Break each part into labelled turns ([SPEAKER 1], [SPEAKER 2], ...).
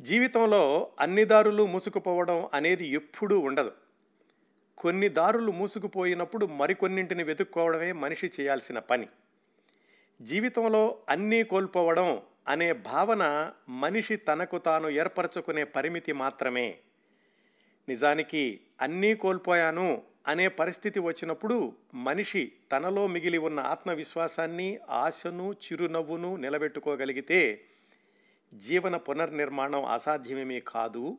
[SPEAKER 1] జీవితంలో అన్ని దారులు మూసుకుపోవడం అనేది ఎప్పుడూ ఉండదు. కొన్ని దారులు మూసుకుపోయినప్పుడు మరికొన్నింటిని వెతుక్కోవడమే మనిషి చేయాల్సిన పని. జీవితంలో అన్నీ కోల్పోవడం అనే భావన మనిషి తనకు తాను ఏర్పరచుకునే పరిమితి మాత్రమే. నిజానికి అన్నీ కోల్పోయాను అనే పరిస్థితి వచ్చినప్పుడు మనిషి తనలో మిగిలి ఉన్న ఆత్మవిశ్వాసాన్ని ఆశను చిరునవ్వును నిలబెట్టుకోగలిగితే జీవన పునర్నిర్మాణం అసాధ్యమేమీ కాదు.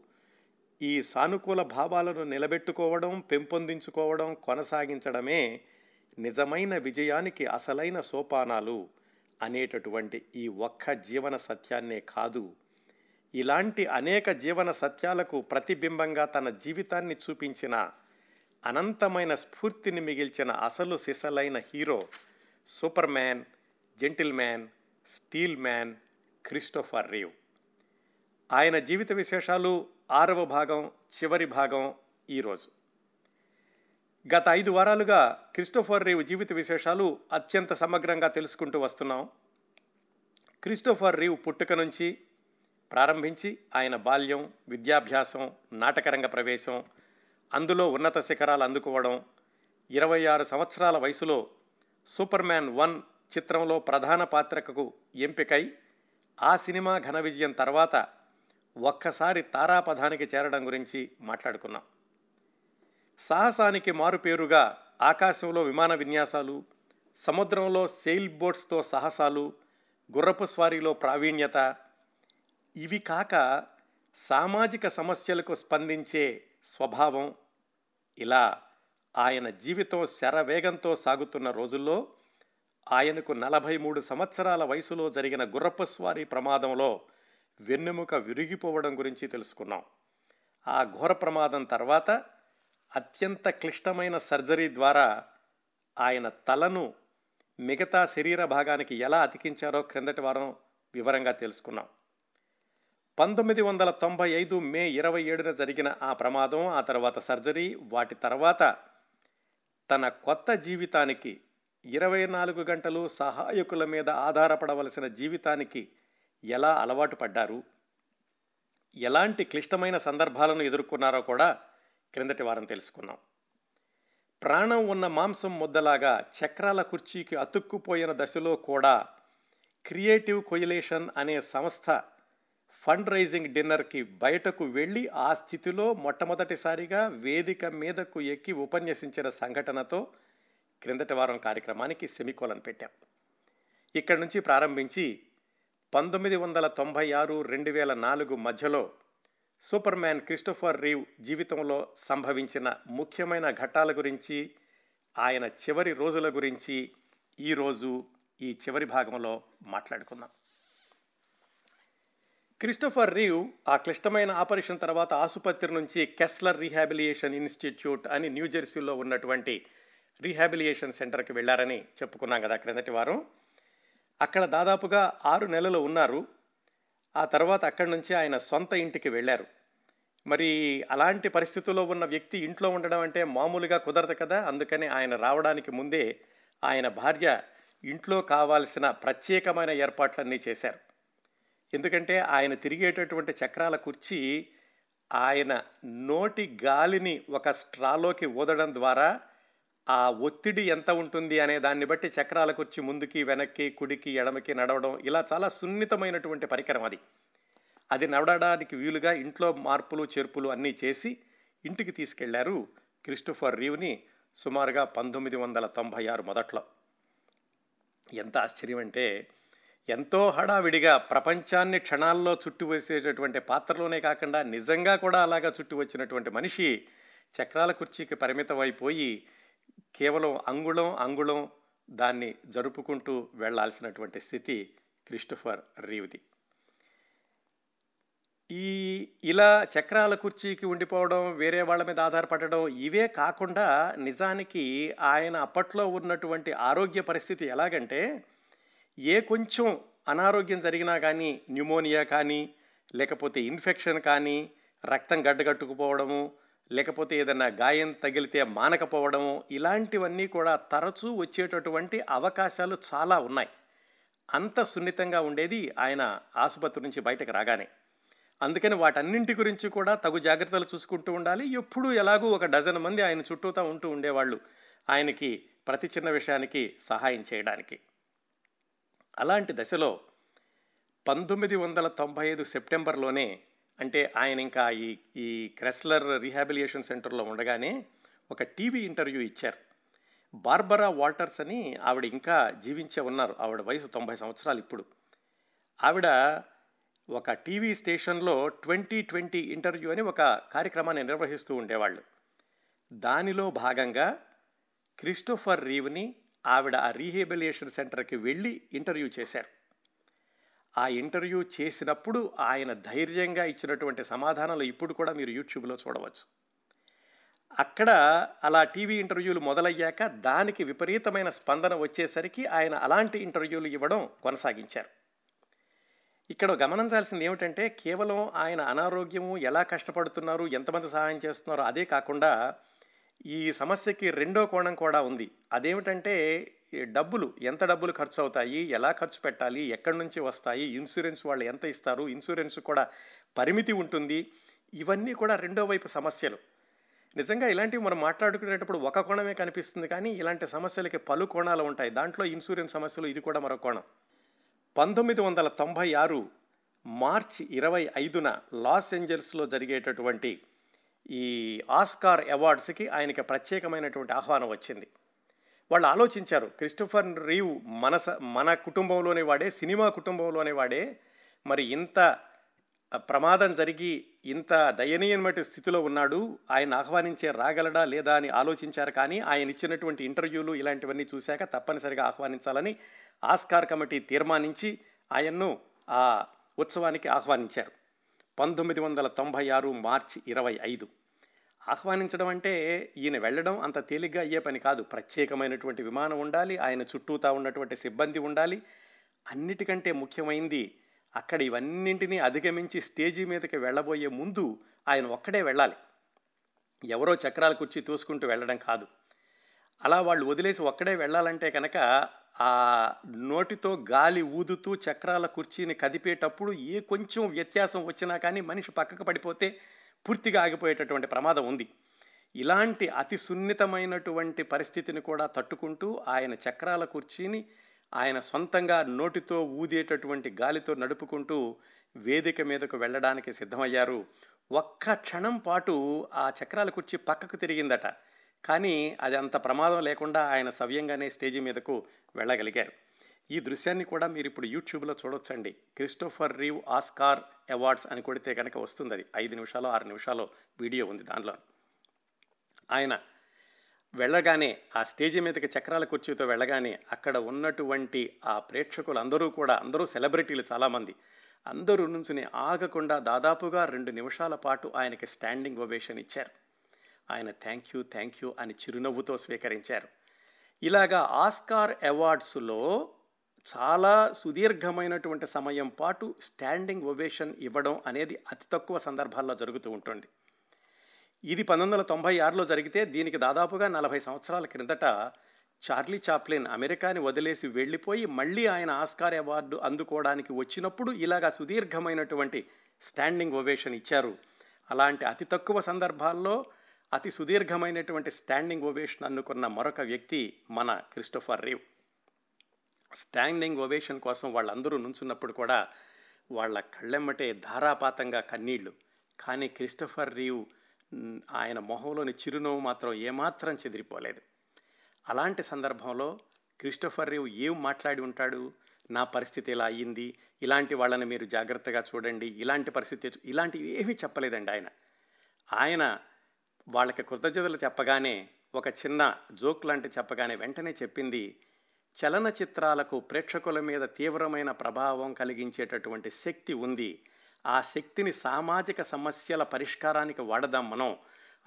[SPEAKER 1] ఈ సానుకూల భావాలను నిలబెట్టుకోవడం పెంపొందించుకోవడం కొనసాగించడమే నిజమైన విజయానికి అసలైన సోపానాలు అనేటటువంటి ఈ ఒక్క జీవన సత్యాన్నే కాదు. ఇలాంటి అనేక జీవన సత్యాలకు ప్రతిబింబంగా తన జీవితాన్ని చూపించిన అనంతమైన స్ఫూర్తిని మిగిల్చిన అసలు సిసలైన hero superman gentleman steel man Christopher Reeve. ఆయన జీవిత విశేషాలు ఆరవ భాగం చివరి భాగం ఈరోజు గత ఐదు వారాలుగా క్రిస్టోఫర్ రీవ్ జీవిత విశేషాలు అత్యంత సమగ్రంగా తెలుసుకుంటూ వస్తున్నాం. క్రిస్టోఫర్ రీవ్ పుట్టుక నుంచి ప్రారంభించి ఆయన బాల్యం విద్యాభ్యాసం నాటకరంగ ప్రవేశం అందులో ఉన్నత శిఖరాలు అందుకోవడం ఇరవై ఆరు సంవత్సరాల వయసులో సూపర్ మ్యాన్ వన్ చిత్రంలో ప్రధాన పాత్రకు ఎంపికై ఆ సినిమా ఘన విజయం తర్వాత ఒక్కసారి తారాపథానికి చేరడం గురించి మాట్లాడుకున్నాం. సాహసానికి మారుపేరుగా ఆకాశంలో విమాన విన్యాసాలు సముద్రంలో సెయిల్ బోట్స్తో సాహసాలు గుర్రపు స్వారీలో ప్రావీణ్యత ఇవి కాక సామాజిక సమస్యలకు స్పందించే స్వభావం. ఇలా ఆయన జీవితం శరవేగంతో సాగుతున్న రోజుల్లో ఆయనకు నలభై మూడు సంవత్సరాల వయసులో జరిగిన గుర్రపస్వారి ప్రమాదంలో వెన్నెముక విరిగిపోవడం గురించి తెలుసుకున్నాం. ఆ ఘోర ప్రమాదం తర్వాత అత్యంత క్లిష్టమైన సర్జరీ ద్వారా ఆయన తలను మిగతా శరీర భాగానికి ఎలా అతికించారో క్రిందటి వారం వివరంగా తెలుసుకున్నాం. పంతొమ్మిది వందల తొంభై ఐదు మే ఇరవై ఏడున జరిగిన ఆ ప్రమాదం ఆ తర్వాత సర్జరీ వాటి తర్వాత తన కొత్త జీవితానికి ఇరవై నాలుగు గంటలు సహాయకుల మీద ఆధారపడవలసిన జీవితానికి ఎలా అలవాటు పడ్డారు? ఎలాంటి క్లిష్టమైన సందర్భాలను ఎదుర్కొన్నారో కూడా క్రిందటి వారం తెలుసుకున్నాం ప్రాణం ఉన్న మాంసం ముద్దలాగా చక్రాల కుర్చీకి అతుక్కుపోయిన దశలో కూడా క్రియేటివ్ కొయిలేషన్ అనే సంస్థ ఫండ్ రైజింగ్ డిన్నర్కి బయటకు వెళ్ళి ఆ స్థితిలో మొట్టమొదటిసారిగా వేదిక మీదకు ఎక్కి ఉపన్యసించిన సంఘటనతో క్రిందటి వారం కార్యక్రమానికి సెమికోలను పెట్టాం. ఇక్కడి నుంచి ప్రారంభించి పంతొమ్మిది వందల తొంభై ఆరు రెండు వేల నాలుగు మధ్యలో సూపర్ మ్యాన్ క్రిస్టోఫర్ రీవ్ జీవితంలో సంభవించిన ముఖ్యమైన ఘట్టాల గురించి ఆయన చివరి రోజుల గురించి ఈరోజు ఈ చివరి భాగంలో మాట్లాడుకుందాం. క్రిస్టోఫర్ రీవ్ ఆ క్లిష్టమైన ఆపరేషన్ తర్వాత ఆసుపత్రి నుంచి కెస్లర్ రీహాబిలియేషన్ ఇన్స్టిట్యూట్ అని న్యూజెర్సీలో ఉన్నటువంటి రీహాబిలియేషన్ సెంటర్కి వెళ్ళారని చెప్పుకున్నాం కదా క్రిందటి వారం. అక్కడ దాదాపుగా ఆరు నెలలు ఉన్నారు. ఆ తర్వాత అక్కడి నుంచి ఆయన సొంత ఇంటికి వెళ్ళారు. మరి అలాంటి పరిస్థితుల్లో ఉన్న వ్యక్తి ఇంట్లో ఉండడం అంటే మామూలుగా కుదరదు కదా అందుకని ఆయన రావడానికి ముందే ఆయన భార్య ఇంట్లో కావాల్సిన ప్రత్యేకమైన ఏర్పాట్లన్నీ చేశారు. ఎందుకంటే ఆయన తిరిగేటటువంటి చక్రాల కుర్చీ ఆయన నోటి గాలిని ఒక స్ట్రాలోకి ఊదడం ద్వారా ఆ ఒత్తిడి ఎంత ఉంటుంది అనే దాన్ని బట్టి చక్రాల కుర్చీ ముందుకి వెనక్కి కుడికి ఎడమకి నడవడం ఇలా చాలా సున్నితమైనటువంటి పరికరం అది. అది నడవడానికి వీలుగా ఇంట్లో మార్పులు చేర్పులు అన్నీ చేసి ఇంటికి తీసుకెళ్ళారు క్రిస్టోఫర్ రీవ్ని సుమారుగా పంతొమ్మిది వందల తొంభై ఆరు మొదట్లో. ఎంత ఆశ్చర్యం అంటే ఎంతో హడావిడిగా ప్రపంచాన్ని క్షణాల్లో చుట్టివేసేటటువంటి పాత్రలోనే కాకుండా నిజంగా కూడా అలాగా చుట్టి వచ్చినటువంటి మనిషి చక్రాల కుర్చీకి పరిమితం అయిపోయి కేవలం అంగుళం అంగుళం దాన్ని జరుపుకుంటూ వెళ్ళాల్సినటువంటి స్థితి క్రిస్టోఫర్ రీవ్ది. ఈ ఇలా చక్రాల కుర్చీకి ఉండిపోవడం వేరే వాళ్ళ మీద ఆధారపడడం ఇవే కాకుండా నిజానికి ఆయన అప్పట్లో ఉన్నటువంటి ఆరోగ్య పరిస్థితి ఎలాగంటే ఏ కొంచెం అనారోగ్యం జరిగినా కానీ న్యూమోనియా కానీ లేకపోతే ఇన్ఫెక్షన్ కానీ రక్తం గడ్డగట్టుకుపోవడము లేకపోతే ఏదైనా గాయం తగిలితే మానకపోవడము ఇలాంటివన్నీ కూడా తరచూ వచ్చేటటువంటి అవకాశాలు చాలా ఉన్నాయి. అంత సున్నితంగా ఉండేది ఆయన ఆసుపత్రి నుంచి బయటకు రాగానే. అందుకని వాటన్నింటి గురించి కూడా తగు జాగ్రత్తలు చూసుకుంటూ ఉండాలి. ఎప్పుడూ ఎలాగూ ఒక డజన్ మంది ఆయన చుట్టూతా ఉంటూ ఉండేవాళ్ళు ఆయనకి ప్రతి చిన్న విషయానికి సహాయం చేయడానికి. అలాంటి దశలో పంతొమ్మిది వందల తొంభై ఐదు సెప్టెంబర్లోనే అంటే ఆయన ఇంకా ఈ ఈ క్రెస్లర్ రీహాబిలియేషన్ సెంటర్లో ఉండగానే ఒక టీవీ ఇంటర్వ్యూ ఇచ్చారు. బార్బరా వాల్టర్స్ అని ఆవిడ ఇంకా జీవించే ఉన్నారు. ఆవిడ వయసు తొంభై సంవత్సరాలు ఇప్పుడు. ఆవిడ ఒక టీవీ స్టేషన్లో ట్వంటీ ట్వంటీ ఇంటర్వ్యూ అని ఒక కార్యక్రమాన్ని నిర్వహిస్తూ ఉండేవాళ్ళు. దానిలో భాగంగా క్రిస్టోఫర్ రీవ్ని ఆవిడ ఆ రీహేబిలియేషన్ సెంటర్కి వెళ్ళి ఇంటర్వ్యూ చేశారు. ఆ ఇంటర్వ్యూ చేసినప్పుడు ఆయన ధైర్యంగా ఇచ్చినటువంటి సమాధానాలు ఇప్పుడు కూడా మీరు యూట్యూబ్లో చూడవచ్చు. అక్కడ అలా టీవీ ఇంటర్వ్యూలు మొదలయ్యాక దానికి విపరీతమైన స్పందన వచ్చేసరికి ఆయన అలాంటి ఇంటర్వ్యూలు ఇవ్వడం కొనసాగించారు. ఇక్కడ గమనించాల్సింది ఏమిటంటే కేవలం ఆయన అనారోగ్యము ఎలా కష్టపడుతున్నారు ఎంతమంది సహాయం చేస్తున్నారో అదే కాకుండా ఈ సమస్యకి రెండో కోణం కూడా ఉంది. అదేమిటంటే డబ్బులు ఎంత డబ్బులు ఖర్చు అవుతాయి ఎలా ఖర్చు పెట్టాలి? ఎక్కడి నుంచి వస్తాయి? ఇన్సూరెన్స్ వాళ్ళు ఎంత ఇస్తారు? ఇన్సూరెన్స్ కూడా పరిమితి ఉంటుంది. ఇవన్నీ కూడా రెండో వైపు సమస్యలు. నిజంగా ఇలాంటివి మనం మాట్లాడుకునేటప్పుడు ఒక కోణమే కనిపిస్తుంది కానీ ఇలాంటి సమస్యలకి పలు కోణాలు ఉంటాయి. దాంట్లో ఇన్సూరెన్స్ సమస్యలు ఇది కూడా మరో కోణం. పంతొమ్మిది వందల తొంభై ఆరు మార్చి ఇరవై ఐదున లాస్ ఏంజల్స్లో జరిగేటటువంటి ఈ ఆస్కార్ అవార్డ్స్కి ఆయనకి ప్రత్యేకమైనటువంటి ఆహ్వానం వచ్చింది. వాళ్ళు ఆలోచించారు. క్రిస్టోఫర్ రీవ్ మన మన కుటుంబంలోనే వాడే సినిమా కుటుంబంలోనే వాడే మరి ఇంత ప్రమాదం జరిగి ఇంత దయనీయమైన స్థితిలో ఉన్నాడు. ఆయన ఆహ్వానించే రాగలడా లేదా అని ఆలోచించారు కానీ ఆయన ఇచ్చినటువంటి ఇంటర్వ్యూలు ఇలాంటివన్నీ చూశాక తప్పనిసరిగా ఆహ్వానించాలని ఆస్కార్ కమిటీ తీర్మానించి ఆయన్ను ఆ ఉత్సవానికి ఆహ్వానించారు. పంతొమ్మిది వందల తొంభై ఆరు మార్చి ఇరవై ఐదు. ఆహ్వానించడం అంటే ఈయన వెళ్ళడం అంత తేలిగ్గా అయ్యే పని కాదు. ప్రత్యేకమైనటువంటి విమానం ఉండాలి ఆయన చుట్టూతా ఉన్నటువంటి సిబ్బంది ఉండాలి. అన్నిటికంటే ముఖ్యమైంది అక్కడ ఇవన్నింటినీ అధిగమించి స్టేజీ మీదకి వెళ్ళబోయే ముందు ఆయన ఒక్కడే వెళ్ళాలి. ఎవరో చక్రాలు కుర్చీ తోసుకుంటూ వెళ్ళడం కాదు. అలా వాళ్ళు వదిలేసి ఒక్కడే వెళ్ళాలంటే కనుక ఆ నోటితో గాలి ఊదుతూ చక్రాల కుర్చీని కదిపేటప్పుడు ఏ కొంచెం వ్యత్యాసం వచ్చినా కానీ మనిషి పక్కకు పడిపోతే పూర్తిగా ఆగిపోయేటటువంటి ప్రమాదం ఉంది. ఇలాంటి అతి సున్నితమైనటువంటి పరిస్థితిని కూడా తట్టుకుంటూ ఆయన చక్రాల కుర్చీని ఆయన సొంతంగా నోటితో ఊదేటటువంటి గాలితో నడుపుకుంటూ వేదిక మీదకు వెళ్ళడానికి సిద్ధమయ్యారు. ఒక్క క్షణం పాటు ఆ చక్రాల కుర్చీ పక్కకు తిరిగిందట. కానీ అది అంత ప్రమాదం లేకుండా ఆయన సవ్యంగానే స్టేజీ మీదకు వెళ్ళగలిగారు. ఈ దృశ్యాన్ని కూడా మీరు ఇప్పుడు యూట్యూబ్లో చూడొచ్చండి. క్రిస్టోఫర్ రీవ్ ఆస్కార్ అవార్డ్స్ అని కొడితే కనుక వస్తుంది అది ఐదు నిమిషాలు ఆరు నిమిషాలు వీడియో ఉంది దానిలో. ఆయన వెళ్ళగానే ఆ స్టేజి మీదకి చక్రాల కుర్చీతో వెళ్ళగానే అక్కడ ఉన్నటువంటి ఆ ప్రేక్షకులు అందరూ కూడా అందరూ సెలబ్రిటీలు చాలామంది అందరూ నుంచుని ఆగకుండా దాదాపుగా రెండు నిమిషాల పాటు ఆయనకి స్టాండింగ్ ఒవేషన్ ఇచ్చారు. ఆయన థ్యాంక్ యూ థ్యాంక్ యూ అని చిరునవ్వుతో స్వీకరించారు. ఇలాగా ఆస్కార్ అవార్డ్స్లో చాలా సుదీర్ఘమైనటువంటి సమయం పాటు స్టాండింగ్ ఒవేషన్ ఇవ్వడం అనేది అతి తక్కువ సందర్భాల్లో జరుగుతూ ఉంటుంది. ఇది పంతొమ్మిది వందల తొంభై ఆరులో జరిగితే దీనికి దాదాపుగా నలభై సంవత్సరాల క్రిందట చార్లీ చాప్లిన్ అమెరికాని వదిలేసి వెళ్ళిపోయి మళ్ళీ ఆయన ఆస్కార్ అవార్డు అందుకోవడానికి వచ్చినప్పుడు ఇలాగా సుదీర్ఘమైనటువంటి స్టాండింగ్ ఒవేషన్ ఇచ్చారు. అలాంటి అతి తక్కువ సందర్భాల్లో అతి సుదీర్ఘమైనటువంటి స్టాండింగ్ ఒవేషన్ అనుకున్న మరొక వ్యక్తి మన క్రిస్టోఫర్ రీవ్. స్టాండింగ్ ఒవేషన్ కోసం వాళ్ళందరూ నుంచున్నప్పుడు కూడా వాళ్ళ కళ్ళెమ్మటే ధారాపాతంగా కన్నీళ్ళు. కానీ క్రిస్టఫర్ రీవ్ ఆయన మొహంలోని చిరునవ్వు మాత్రం ఏమాత్రం చెదిరిపోలేదు. అలాంటి సందర్భంలో క్రిస్టఫర్ రీవ్ ఏం మాట్లాడి ఉంటాడు? నా పరిస్థితి ఇలా అయ్యింది? ఇలాంటి వాళ్ళని మీరు జాగ్రత్తగా చూడండి. ఇలాంటి పరిస్థితి ఇలాంటివి ఏమీ చెప్పలేదండి ఆయన. ఆయన వాళ్ళకి కృతజ్ఞతలు చెప్పగానే ఒక చిన్న జోక్ లాంటి చెప్పగానే వెంటనే చెప్పింది చలనచిత్రాలకు ప్రేక్షకుల మీద తీవ్రమైన ప్రభావం కలిగించేటటువంటి శక్తి ఉంది. ఆ శక్తిని సామాజిక సమస్యల పరిష్కారానికి వాడదాం మనం.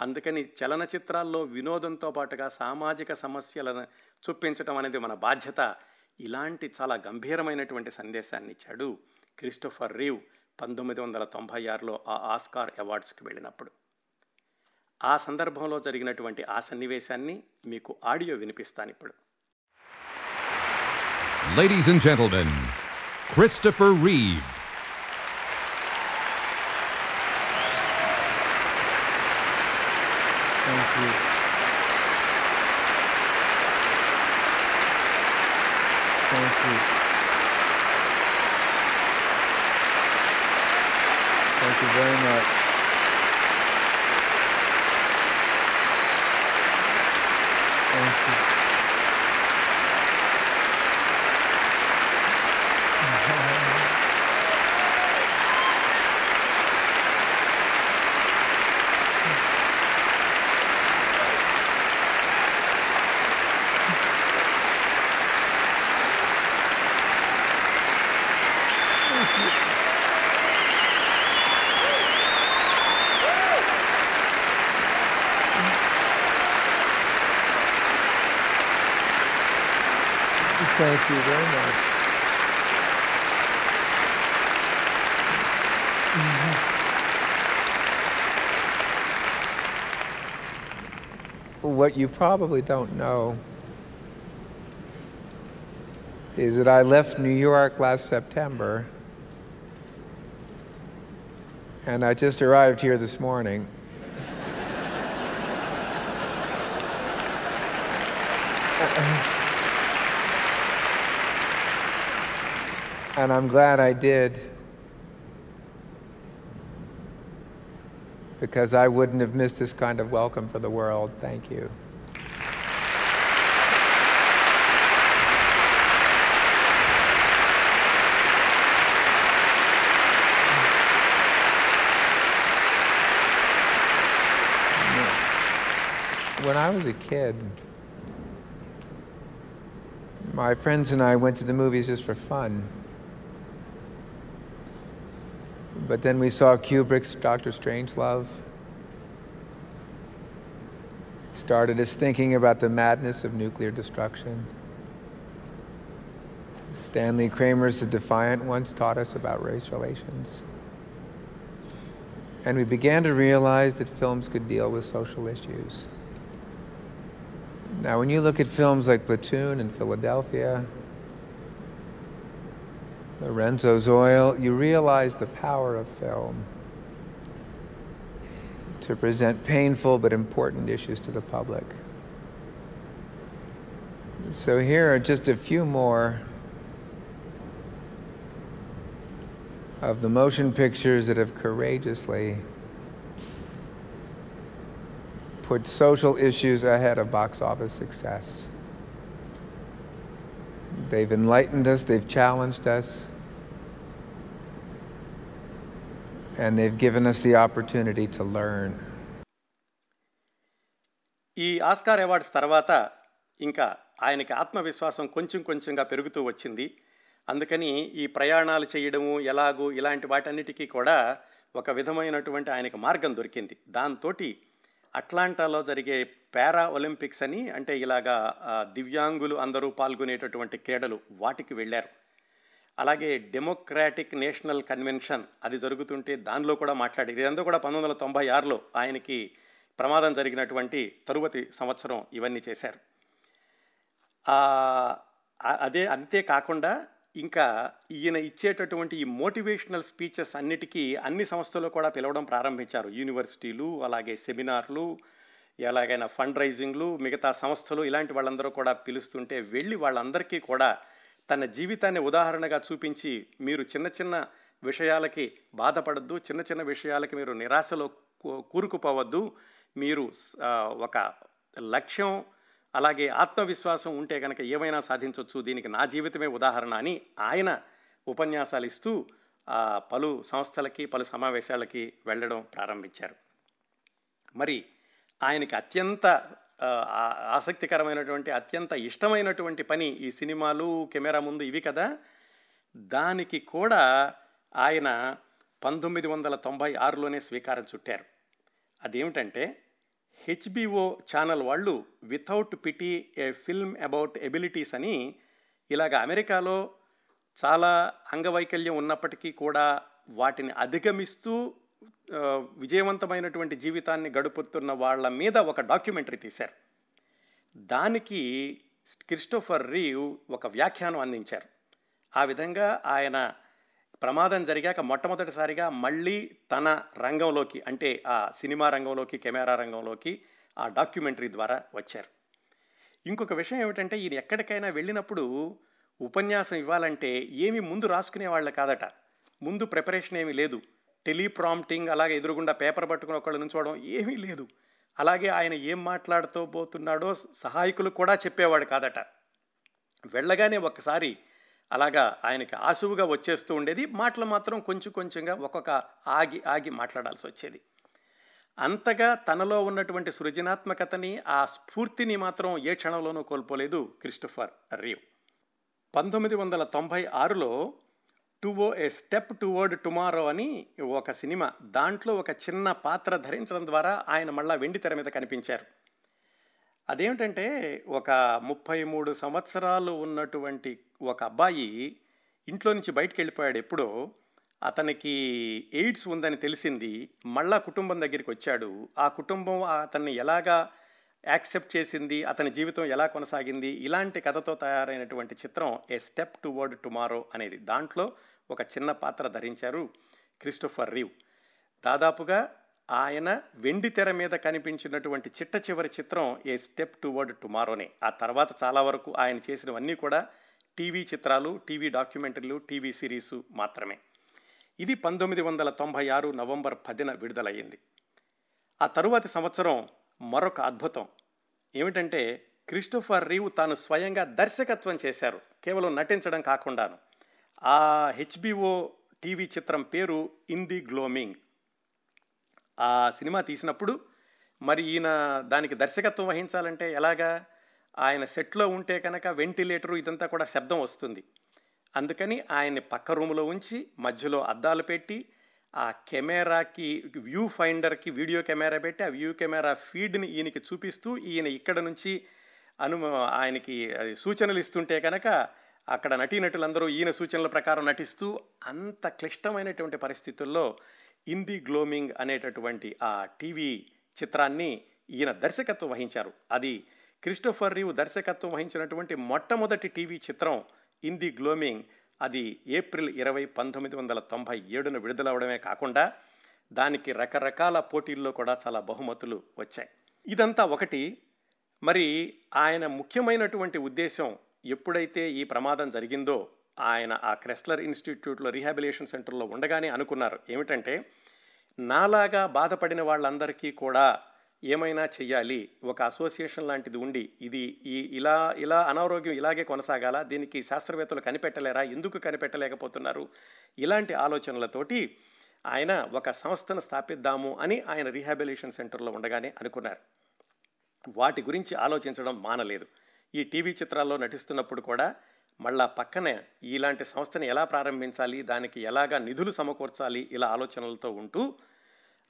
[SPEAKER 1] అందుకని చలనచిత్రాల్లో వినోదంతో పాటుగా సామాజిక సమస్యలను చూపించడం అనేది మన బాధ్యత. ఇలాంటి చాలా గంభీరమైనటువంటి సందేశాన్ని ఇచ్చాడు క్రిస్టోఫర్ రీవ్ పంతొమ్మిది వందల తొంభై ఆరులో ఆ ఆస్కార్ అవార్డ్స్కి వెళ్ళినప్పుడు. ఆ సందర్భంలో జరిగినటువంటి ఆ సన్నివేశాన్ని మీకు ఆడియో వినిపిస్తాను ఇప్పుడు.
[SPEAKER 2] Ladies and gentlemen, Christopher Reeve. Thank you. Thank you. Thank you very much. Thank you. Thank you very much. What you probably don't know is that I left New York last September and I just arrived here this morning. and I'm glad I did because I wouldn't have missed this kind of welcome for the world. Thank you. When I was a kid, my friends and I went to the movies just for fun. But then we saw Kubrick's Doctor Strangelove. It started us thinking about the madness of nuclear destruction. Stanley Kramer's The Defiant once taught us about race relations. And we began to realize that films could deal with social issues. Now, when you look at films like Platoon and Philadelphia, Lorenzo's Oil, you realize the power of film to present painful but important issues to the public. So here are just a few more of the motion pictures that have courageously put social issues ahead of box office success. They've enlightened us, they've challenged us, and they've given us the opportunity to learn.
[SPEAKER 1] ఈ Oscar awards తర్వాత ఇంకా ఆయనకి ఆత్మవిశ్వాసం కొంచెం కొంచెంగా పెరుగుతూ వచ్చింది. అందుకని ఈ ప్రయాణాలు చేయడము ఎలాగూ ఇలాంటి వాటన్నిటికీ కూడా ఒక విధమైనటువంటి ఆయనకు మార్గం దొరికింది. దాంతో అట్లాంటాలో జరిగే పారా ఒలింపిక్స్ అని అంటే ఇలాగా దివ్యాంగులు అందరూ పాల్గొనేటటువంటి క్రీడలు వాటికి వెళ్ళారు. అలాగే డెమోక్రాటిక్ నేషనల్ కన్వెన్షన్ అది జరుగుతుంటే దానిలో కూడా మాట్లాడారు ఇదంతా కూడా పంతొమ్మిది వందల తొంభై ఆరులో ఆయనకి ప్రమాదం జరిగినటువంటి తరువాతి సంవత్సరం ఇవన్నీ చేశారు. అదే అంతేకాకుండా ఇంకా ఈయన ఇచ్చేటటువంటి ఈ మోటివేషనల్ స్పీచెస్ అన్నిటికీ అన్ని సంస్థలు కూడా పిలవడం ప్రారంభించారు. యూనివర్సిటీలు అలాగే సెమినార్లు ఎలాగైనా ఫండ్ రైజింగ్లు మిగతా సంస్థలు ఇలాంటి వాళ్ళందరూ కూడా పిలుస్తుంటే వెళ్ళి వాళ్ళందరికీ కూడా తన జీవితాన్ని ఉదాహరణగా చూపించి మీరు చిన్న చిన్న విషయాలకి బాధపడద్దు చిన్న చిన్న విషయాలకి మీరు నిరాశలో కూరుకుపోవద్దు. మీరు ఒక లక్ష్యం అలాగే ఆత్మవిశ్వాసం ఉంటే కనుక ఏమైనా సాధించవచ్చు దీనికి నా జీవితమే ఉదాహరణ అని ఆయన ఉపన్యాసాలు ఇస్తూ పలు సంస్థలకి పలు సమావేశాలకి వెళ్ళడం ప్రారంభించారు. మరి ఆయనకి అత్యంత ఆసక్తికరమైనటువంటి అత్యంత ఇష్టమైనటువంటి పని ఈ సినిమాలు కెమెరా ముందు ఇవి కదా. దానికి కూడా ఆయన పంతొమ్మిది వందల తొంభై ఆరులోనే స్వీకారం చుట్టారు. అదేమిటంటే హెచ్బిఓ ఛానల్ వాళ్ళు without pity a film about abilities అని ఇలాగ అమెరికాలో చాలా అంగవైకల్యం ఉన్నప్పటికీ కూడా వాటిని అధిగమిస్తూ విజయవంతమైనటువంటి జీవితాన్ని గడుపుతున్న వాళ్ళ మీద ఒక డాక్యుమెంటరీ తీశారు. దానికి క్రిస్టోఫర్ రీవ్ ఒక వ్యాఖ్యానం అందించారు. ఆ విధంగా ఆయన ప్రమాదం జరిగాక మొట్టమొదటిసారిగా మళ్ళీ తన రంగంలోకి అంటే ఆ సినిమా రంగంలోకి కెమెరా రంగంలోకి ఆ డాక్యుమెంటరీ ద్వారా వచ్చారు. ఇంకొక విషయం ఏమిటంటే ఈయన ఎక్కడికైనా వెళ్ళినప్పుడు ఉపన్యాసం ఇవ్వాలంటే ఏమి ముందు రాసుకునే వాళ్ళ కాదట. ముందు ప్రిపరేషన్ ఏమీ లేదు. టెలిప్రాంప్టింగ్ అలాగే ఎదురుగుండా పేపర్ పట్టుకుని ఒకళ్ళు నుంచోవడం ఏమీ లేదు. అలాగే ఆయన ఏం మాట్లాడుతూ పోతున్నాడో సహాయకులు కూడా చెప్పేవాడు కాదట. వెళ్ళగానే ఒక్కసారి అలాగా ఆయనకి ఆసువుగా వచ్చేస్తూ ఉండేది. మాటలు మాత్రం కొంచెం కొంచెంగా ఒక్కొక్క ఆగి ఆగి మాట్లాడాల్సి వచ్చేది. అంతగా తనలో ఉన్నటువంటి సృజనాత్మకతని ఆ స్ఫూర్తిని మాత్రం ఏ క్షణంలోనూ కోల్పోలేదు క్రిస్టఫర్ రీవ్. పంతొమ్మిది వందల తొంభై ఆరులో టువో ఏ స్టెప్ టువర్డ్ టుమారో అని ఒక సినిమా. దాంట్లో ఒక చిన్న పాత్ర ధరించడం ద్వారా ఆయన మళ్ళా వెండి తెర మీద కనిపించారు. అదేమిటంటే ఒక ముప్పై మూడు సంవత్సరాలు ఉన్నటువంటి ఒక అబ్బాయి ఇంట్లో నుంచి బయటికి వెళ్ళిపోయాడు ఎప్పుడో. అతనికి ఎయిడ్స్ ఉందని తెలిసింది. మళ్ళా కుటుంబం దగ్గరికి వచ్చాడు. ఆ కుటుంబం అతన్ని ఎలాగా యాక్సెప్ట్ చేసింది అతని జీవితం ఎలా కొనసాగింది ఇలాంటి కథతో తయారైనటువంటి చిత్రం ఏ స్టెప్ టువర్డ్ టుమారో అనేది దాంట్లో ఒక చిన్న పాత్ర ధరించారు క్రిస్టోఫర్ రీవ్. దాదాపుగా ఆయన వెండి తెర మీద కనిపించినటువంటి చిట్ట చివరి చిత్రం ఏ స్టెప్ టువర్డ్ టుమారోనే. ఆ తర్వాత చాలా వరకు ఆయన చేసినవన్నీ కూడా టీవీ చిత్రాలు టీవీ డాక్యుమెంటరీలు టీవీ సిరీసు మాత్రమే. ఇది పంతొమ్మిది వందల తొంభై ఆరు నవంబర్ పదిన విడుదలయ్యింది. ఆ తరువాతి సంవత్సరం మరొక అద్భుతం. ఏమిటంటే క్రిస్టోఫర్ రీవ్ తాను స్వయంగా దర్శకత్వం చేశారు. కేవలం నటించడం కాకుండాను. ఆ హెచ్బిఓ టీవీ చిత్రం పేరు ఇన్ ది గ్లోమింగ్. ఆ సినిమా తీసినప్పుడు మరి ఈయన దానికి దర్శకత్వం వహించాలంటే ఎలాగా? ఆయన సెట్లో ఉంటే కనుక వెంటిలేటరు ఇదంతా కూడా శబ్దం వస్తుంది. అందుకని ఆయన్ని పక్క రూములో ఉంచి మధ్యలో అద్దాలు పెట్టి ఆ కెమెరాకి వ్యూ ఫైండర్కి వీడియో కెమెరా పెట్టి ఆ వ్యూ కెమెరా ఫీడ్ని ఈయనకి చూపిస్తూ ఈయన ఇక్కడ నుంచి అను ఆయనకి అది సూచనలు ఇస్తుంటే కనుక అక్కడ నటీనటులందరూ ఈయన సూచనల ప్రకారం నటిస్తూ అంత క్లిష్టమైనటువంటి పరిస్థితుల్లో ఇంది గ్లోమింగ్ అనేటటువంటి ఆ టీవీ చిత్రాన్ని ఈయన దర్శకత్వం వహించారు. అది క్రిస్టోఫర్ రీవ్ దర్శకత్వం వహించినటువంటి మొట్టమొదటి టీవీ చిత్రం ఇంది గ్లోమింగ్ అది ఏప్రిల్ ఇరవై పంతొమ్మిది వందల తొంభై ఏడున విడుదలవడమే కాకుండా దానికి రకరకాల పోటీల్లో కూడా చాలా బహుమతులు వచ్చాయి. ఇదంతా ఒకటి. మరి ఆయన ముఖ్యమైనటువంటి ఉద్దేశం ఎప్పుడైతే ఈ ప్రమాదం జరిగిందో ఆయన ఆ క్రెస్లర్ ఇన్స్టిట్యూట్లో రీహాబిలేషన్ సెంటర్లో ఉండగానే అనుకున్నారు. ఏమిటంటే నాలాగా బాధపడిన వాళ్ళందరికీ కూడా ఏమైనా చెయ్యాలి ఒక అసోసియేషన్ లాంటిది ఉండి ఇది ఈ ఇలా ఇలా అనారోగ్యం ఇలాగే కొనసాగాల? దీనికి శాస్త్రవేత్తలు కనిపెట్టలేరా? ఎందుకు కనిపెట్టలేకపోతున్నారు? ఇలాంటి ఆలోచనలతోటి ఆయన ఒక సంస్థను స్థాపిద్దాము అని ఆయన రీహాబిలేషన్ సెంటర్లో ఉండగానే అనుకున్నారు. వాటి గురించి ఆలోచించడం మానలేదు. ఈ టీవీ చిత్రాల్లో నటిస్తున్నప్పుడు కూడా మళ్ళా పక్కనే ఇలాంటి సంస్థని ఎలా ప్రారంభించాలి? దానికి ఎలాగా నిధులు సమకూర్చాలి? ఇలా ఆలోచనలతో ఉంటూ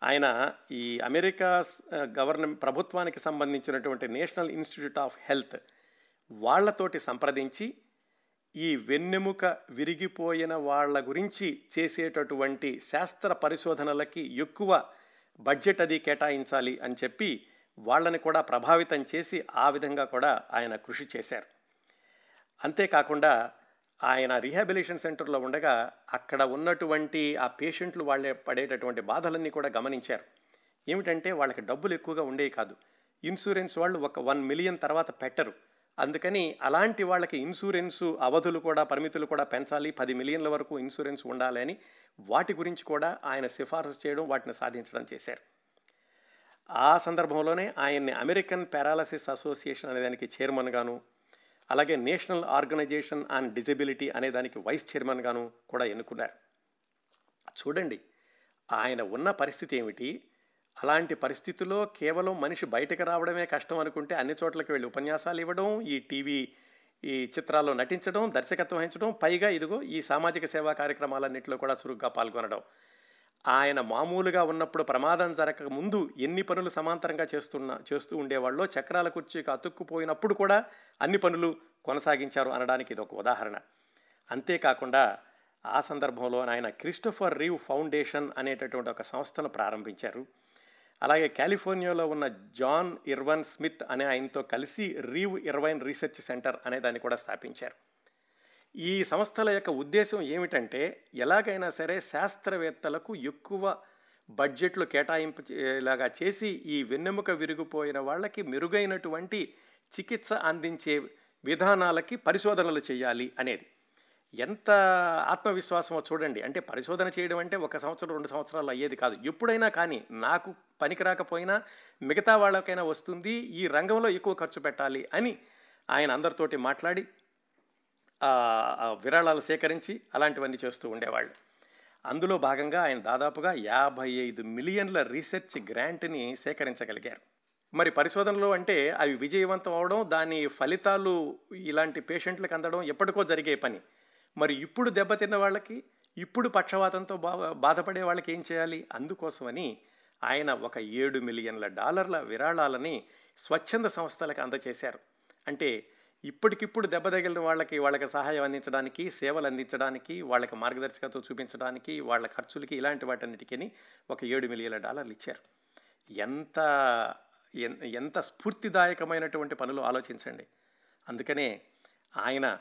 [SPEAKER 1] ఆయన ఈ అమెరికా గవర్నమెంట్ ప్రభుత్వానికి సంబంధించినటువంటి నేషనల్ ఇన్స్టిట్యూట్ ఆఫ్ హెల్త్ వాళ్ళతోటి సంప్రదించి ఈ వెన్నెముక విరిగిపోయిన వాళ్ళ గురించి చేసేటటువంటి శాస్త్ర పరిశోధనలకి ఎక్కువ బడ్జెట్ అది కేటాయించాలి అని చెప్పి వాళ్ళని కూడా ప్రభావితం చేసి ఆ విధంగా కూడా ఆయన కృషి చేశారు. అంతేకాకుండా ఆయన రీహాబిలేషన్ సెంటర్లో ఉండగా అక్కడ ఉన్నటువంటి ఆ పేషెంట్లు వాళ్ళే పడేటటువంటి బాధలన్నీ కూడా గమనించారు. ఏమిటంటే వాళ్ళకి డబ్బులు ఎక్కువగా ఉండేవి కాదు. ఇన్సూరెన్స్ వాళ్ళు ఒక వన్ మిలియన్ తర్వాత పెట్టరు. అందుకని అలాంటి వాళ్ళకి ఇన్సూరెన్సు అవధులు కూడా పరిమితులు కూడా పెంచాలి. పది మిలియన్ల వరకు ఇన్సూరెన్స్ ఉండాలి అని వాటి గురించి కూడా ఆయన సిఫార్సు చేయడం వాటిని సాధించడం చేశారు. ఆ సందర్భంలోనే ఆయన్ని అమెరికన్ పారాలసిస్ అసోసియేషన్ అనే దానికి చైర్మన్గాను అలాగే నేషనల్ ఆర్గనైజేషన్ ఆన్ డిజబిలిటీ అనే దానికి వైస్ చైర్మన్గాను కూడా ఎన్నుకున్నారు. చూడండి ఆయన ఉన్న పరిస్థితి ఏమిటి? అలాంటి పరిస్థితుల్లో కేవలం మనిషి బయటకు రావడమే కష్టం అనుకుంటే అన్ని చోట్లకి వెళ్ళి ఉపన్యాసాలు ఇవ్వడం ఈ టీవీ ఈ చిత్రాల్లో నటించడం దర్శకత్వం వహించడం పైగా ఇదిగో ఈ సామాజిక సేవా కార్యక్రమాలన్నింటిలో కూడా చురుగ్గా పాల్గొనడం. ఆయన మామూలుగా ఉన్నప్పుడు ప్రమాదం జరగక ముందు ఎన్ని పనులు సమాంతరంగా చేస్తున్న చేస్తూ ఉండేవాళ్ళో చక్రాల కుర్చీకి అతుక్కుపోయినప్పుడు కూడా అన్ని పనులు కొనసాగించారు అనడానికి ఇది ఒక ఉదాహరణ. అంతేకాకుండా ఆ సందర్భంలో ఆయన క్రిస్టోఫర్ రీవ్ ఫౌండేషన్ అనేటటువంటి ఒక సంస్థను ప్రారంభించారు. అలాగే కాలిఫోర్నియాలో ఉన్న జాన్ ఇర్వన్ స్మిత్ అనే ఆయనతో కలిసి రీవ్ ఇర్వైన్ రీసెర్చ్ సెంటర్ అనే దాన్ని కూడా స్థాపించారు. ఈ సంస్థల యొక్క ఉద్దేశం ఏమిటంటే ఎలాగైనా సరే శాస్త్రవేత్తలకు ఎక్కువ బడ్జెట్లు కేటాయింపలాగా చేసి ఈ వెన్నెముక విరిగిపోయిన వాళ్ళకి మెరుగైనటువంటి చికిత్స అందించే విధానాలకి పరిశోధనలు చేయాలి అనేది. ఎంత ఆత్మవిశ్వాసమో చూడండి. అంటే పరిశోధన చేయడం అంటే ఒక సంవత్సరం రెండు సంవత్సరాలు అయ్యేది కాదు. ఎప్పుడైనా కానీ నాకు పనికి రాకపోయినా మిగతా వాళ్ళకైనా వస్తుంది ఈ రంగంలో ఎక్కువ ఖర్చు పెట్టాలి అని ఆయన అందరితోటి మాట్లాడి విరాళాలు సేకరించి అలాంటివన్నీ చేస్తూ ఉండేవాళ్ళు. అందులో భాగంగా ఆయన దాదాపుగా యాభై ఐదు మిలియన్ల రీసెర్చ్ గ్రాంట్ని సేకరించగలిగారు. మరి పరిశోధనలు అంటే అవి విజయవంతం అవడం దాని ఫలితాలు ఇలాంటి పేషెంట్లకు అందడం ఎప్పటికో జరిగే పని. మరి ఇప్పుడు దెబ్బతిన్న వాళ్ళకి ఇప్పుడు పక్షవాతంతో బా బాధపడే వాళ్ళకి ఏం చేయాలి? అందుకోసమని ఆయన ఒక ఏడు మిలియన్ల డాలర్ల విరాళాలని స్వచ్ఛంద సంస్థలకు అందజేశారు. అంటే ఇప్పటికిప్పుడు దెబ్బ తగిలిన వాళ్ళకి వాళ్ళకి సహాయం అందించడానికి సేవలు అందించడానికి వాళ్ళకి మార్గదర్శకత్వం చూపించడానికి వాళ్ళ ఖర్చులకి ఇలాంటి వాటన్నిటికీ ఒక ఏడు మిలియన్ల డాలర్లు ఇచ్చారు. ఎంత ఎంత స్ఫూర్తిదాయకమైనటువంటి పనులు ఆలోచించండి. అందుకనే ఆయన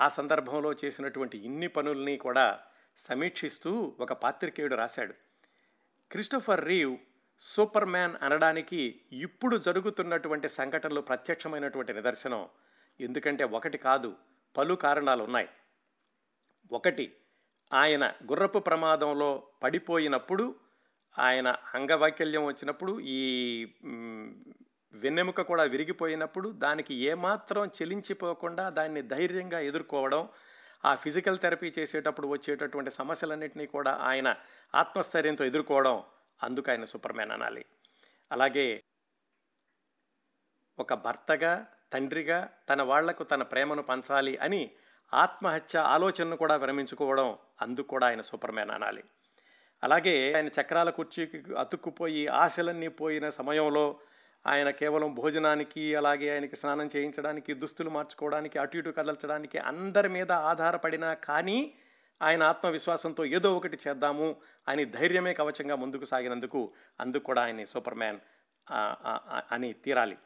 [SPEAKER 1] ఆ సందర్భంలో చేసినటువంటి ఇన్ని పనుల్ని కూడా సమీక్షిస్తూ ఒక పాత్రికేయుడు రాశాడు. క్రిస్టోఫర్ రీవ్ సూపర్ మ్యాన్ అనడానికి ఇప్పుడు జరుగుతున్నటువంటి సంఘటనలు ప్రత్యక్షమైనటువంటి నిదర్శనం ఎందుకంటే ఒకటి కాదు పలు కారణాలు ఉన్నాయి ఒకటి ఆయన గుర్రపు ప్రమాదంలో పడిపోయినప్పుడు ఆయన అంగవైకల్యం వచ్చినప్పుడు ఈ వెన్నెముక కూడా విరిగిపోయినప్పుడు దానికి ఏమాత్రం చెలించిపోకుండా దాన్ని ధైర్యంగా ఎదుర్కోవడం ఆ ఫిజికల్ థెరపీ చేసేటప్పుడు వచ్చేటటువంటి సమస్యలన్నింటినీ కూడా ఆయన ఆత్మస్థైర్యంతో ఎదుర్కోవడం అందుకు ఆయన సూపర్మ్యాన్ అనాలి. అలాగే ఒక భర్తగా తండ్రిగా తన వాళ్ళకు తన ప్రేమను పంచాలి అని ఆత్మహత్య ఆలోచనను కూడా విరమించుకోవడం అందుకు కూడా ఆయన సూపర్ మ్యాన్ అనాలి. అలాగే ఆయన చక్రాల కుర్చీకి అతుక్కుపోయి ఆశలన్నీ పోయిన సమయంలో ఆయన కేవలం భోజనానికి అలాగే ఆయనకి స్నానం చేయించడానికి దుస్తులు మార్చుకోవడానికి అటు ఇటు కదల్చడానికి అందరి మీద ఆధారపడినా కానీ ఆయన ఆత్మవిశ్వాసంతో ఏదో ఒకటి చేద్దాము అని ధైర్యమే కవచంగా ముందుకు సాగినందుకు అందుకు కూడా ఆయన సూపర్ మ్యాన్ అని తీరాలి.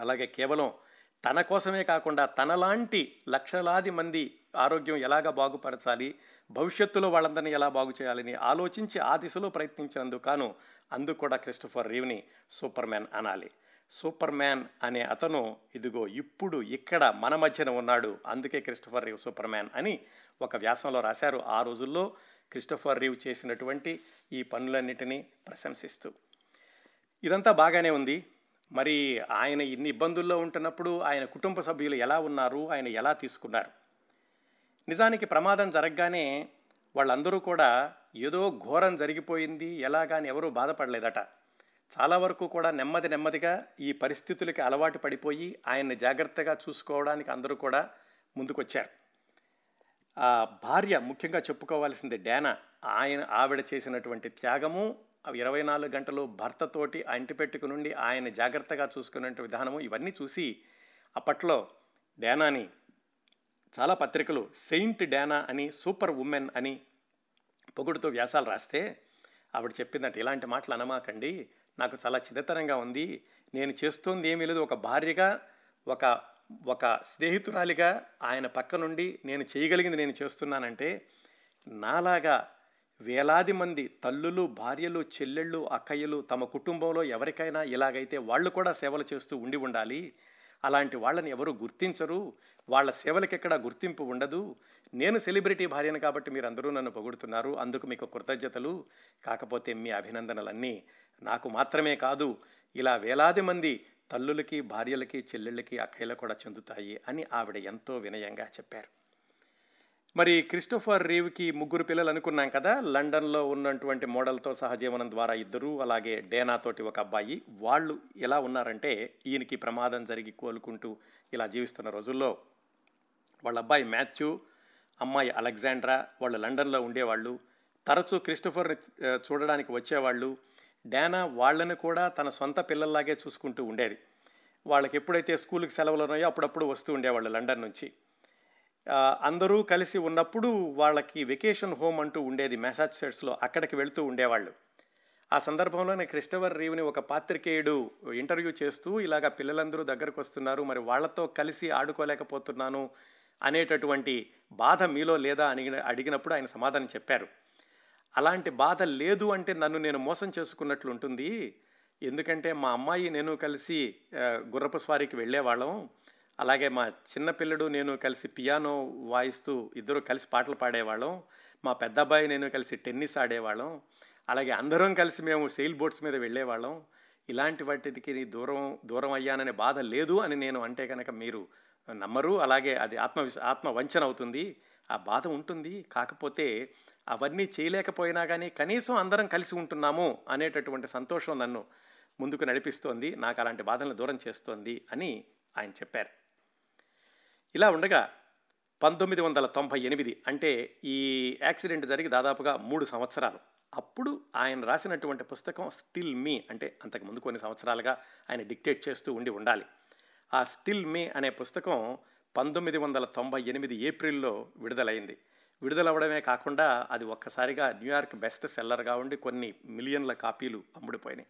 [SPEAKER 1] అలాగే కేవలం తన కోసమే కాకుండా తనలాంటి లక్షలాది మంది ఆరోగ్యం ఎలాగ బాగుపరచాలి భవిష్యత్తులో వాళ్ళందరినీ ఎలా బాగు చేయాలని ఆలోచించి ఆ దిశలో ప్రయత్నించినందుకు కాను అందుకు కూడా క్రిస్టఫర్ రీవ్ని సూపర్ మ్యాన్ అనాలి. సూపర్ మ్యాన్ అనే అతను ఇదిగో ఇప్పుడు ఇక్కడ మన మధ్యన ఉన్నాడు అందుకే క్రిస్టఫర్ రీవ్ సూపర్ మ్యాన్ అని ఒక వ్యాసంలో రాశారు. ఆ రోజుల్లో క్రిస్టఫర్ రీవ్ చేసినటువంటి ఈ పనులన్నిటినీ ప్రశంసిస్తూ. ఇదంతా బాగానే ఉంది. మరి ఆయన ఇన్ని ఇబ్బందుల్లో ఉంటున్నప్పుడు ఆయన కుటుంబ సభ్యులు ఎలా ఉన్నారు? ఆయన ఎలా తీసుకున్నారు? నిజానికి ప్రమాదం జరగగానే వాళ్ళందరూ కూడా ఏదో ఘోరం జరిగిపోయింది ఎలాగాని ఎవరూ బాధపడలేదట. చాలా వరకు కూడా నెమ్మది నెమ్మదిగా ఈ పరిస్థితులకి అలవాటు పడిపోయి ఆయన్ని జాగ్రత్తగా చూసుకోవడానికి అందరూ కూడా ముందుకొచ్చారు. ఆ భార్య ముఖ్యంగా చెప్పుకోవాల్సింది డేనా. ఆయన ఆవిడ చేసినటువంటి త్యాగము ఇరవై నాలుగు గంటలు భర్తతోటి అంటిపెట్టుకు నుండి ఆయన జాగ్రత్తగా చూసుకునే విధానము ఇవన్నీ చూసి అప్పట్లో డేనాని చాలా పత్రికలు సెయింట్ డేనా అని సూపర్ ఉమెన్ అని పొగుడుతో వ్యాసాలు రాస్తే ఆవిడ చెప్పిందంటే ఇలాంటి మాటలు అనమాకండి నాకు చాలా చిన్నతనంగా ఉంది నేను చేస్తోంది ఏమీ లేదు ఒక భార్యగా ఒక ఒక స్నేహితురాలిగా ఆయన పక్క నుండి నేను చేయగలిగింది నేను చేస్తున్నానంటే నాలాగా వేలాది మంది తల్లులు భార్యలు చెల్లెళ్ళు అక్కయ్యలు తమ కుటుంబంలో ఎవరికైనా ఇలాగైతే వాళ్ళు కూడా సేవలు చేస్తూ ఉండి ఉండాలి. అలాంటి వాళ్ళని ఎవరు గుర్తించరు. వాళ్ళ సేవలకి ఎక్కడ గుర్తింపు ఉండదు. నేను సెలబ్రిటీ భార్యను కాబట్టి మీరు అందరూ నన్ను పొగుడుతున్నారు. అందుకు మీకు కృతజ్ఞతలు. కాకపోతే మీ అభినందనలన్నీ నాకు మాత్రమే కాదు. ఇలా వేలాది మంది తల్లులకి భార్యలకి చెల్లెళ్ళకి అక్కయ్యలు కూడా చెందుతాయి అని ఆవిడ ఎంతో వినయంగా చెప్పారు. మరి క్రిస్టోఫర్ రీవ్కి ముగ్గురు పిల్లలు అనుకున్నాం కదా లండన్లో ఉన్నటువంటి మోడల్తో సహజీవనం ద్వారా ఇద్దరు అలాగే డేనాతోటి ఒక అబ్బాయి వాళ్ళు ఎలా ఉన్నారంటే ఈయనకి ప్రమాదం జరిగి కోలుకుంటూ ఇలా జీవిస్తున్న రోజుల్లో వాళ్ళ అబ్బాయి మాథ్యూ అమ్మాయి అలెగ్జాండ్రా వాళ్ళు లండన్లో ఉండేవాళ్ళు తరచూ క్రిస్టోఫర్ని చూడడానికి వచ్చేవాళ్ళు డానా వాళ్ళని కూడా తన సొంత పిల్లల్లాగే చూసుకుంటూ ఉండేది. వాళ్ళకి ఎప్పుడైతే స్కూల్కి సెలవులు ఉన్నాయో అప్పుడప్పుడు వస్తూ ఉండేవాళ్ళు లండన్ నుంచి. అందరూ కలిసి ఉన్నప్పుడు వాళ్ళకి వెకేషన్ హోమ్ అంటూ ఉండేది మెసాచుసెట్స్లో అక్కడికి వెళుతూ ఉండేవాళ్ళు. ఆ సందర్భంలోనే క్రిస్టవర్ రీవ్ని ఒక పాత్రికేయుడు ఇంటర్వ్యూ చేస్తూ ఇలాగ పిల్లలందరూ దగ్గరకు వస్తున్నారు మరి వాళ్ళతో కలిసి ఆడుకోలేకపోతున్నాను అనేటటువంటి బాధ మీలో లేదా అని అడిగినప్పుడు ఆయన సమాధానం చెప్పారు. అలాంటి బాధ లేదు అంటే నన్ను నేను మోసం చేసుకున్నట్లు ఉంటుంది. ఎందుకంటే మా అమ్మాయి నేను కలిసి గుర్రపు స్వారీకి వెళ్ళేవాళ్ళం. అలాగే మా చిన్న పిల్లడు నేను కలిసి పియానో వాయిస్తూ ఇద్దరు కలిసి పాటలు పాడేవాళ్ళం. మా పెద్ద అబ్బాయి నేను కలిసి టెన్నిస్ ఆడేవాళ్ళం. అలాగే అందరం కలిసి మేము సెయిల్ బోట్స్ మీద వెళ్ళేవాళ్ళం. ఇలాంటి వాటికి దూరం దూరం అయ్యాననే బాధ లేదు అని నేను అంటే కనుక మీరు నమ్మరు. అలాగే అది ఆత్మ ఆత్మ వంచన అవుతుంది. ఆ బాధ ఉంటుంది. కాకపోతే అవన్నీ చేయలేకపోయినా కానీ కనీసం అందరం కలిసి ఉంటున్నాము అనేటటువంటి సంతోషం నన్ను ముందుకు నడిపిస్తోంది. నాకు అలాంటి బాధలను దూరం చేస్తోంది అని ఆయన చెప్పారు. ఇలా ఉండగా పంతొమ్మిది వందల తొంభై ఎనిమిది అంటే ఈ యాక్సిడెంట్ జరిగి దాదాపుగా మూడు సంవత్సరాలు. అప్పుడు ఆయన రాసినటువంటి పుస్తకం స్టిల్ మీ అంటే అంతకుముందు కొన్ని సంవత్సరాలుగా ఆయన డిక్టేట్ చేస్తూ ఉండి ఉండాలి. ఆ స్టిల్ మీ అనే పుస్తకం పంతొమ్మిది వందల తొంభై ఎనిమిది ఏప్రిల్లో విడుదలైంది. విడుదలవ్వడమే కాకుండా అది ఒక్కసారిగా న్యూయార్క్ బెస్ట్ సెల్లర్గా ఉండి కొన్ని మిలియన్ల కాపీలు అమ్ముడిపోయినాయి.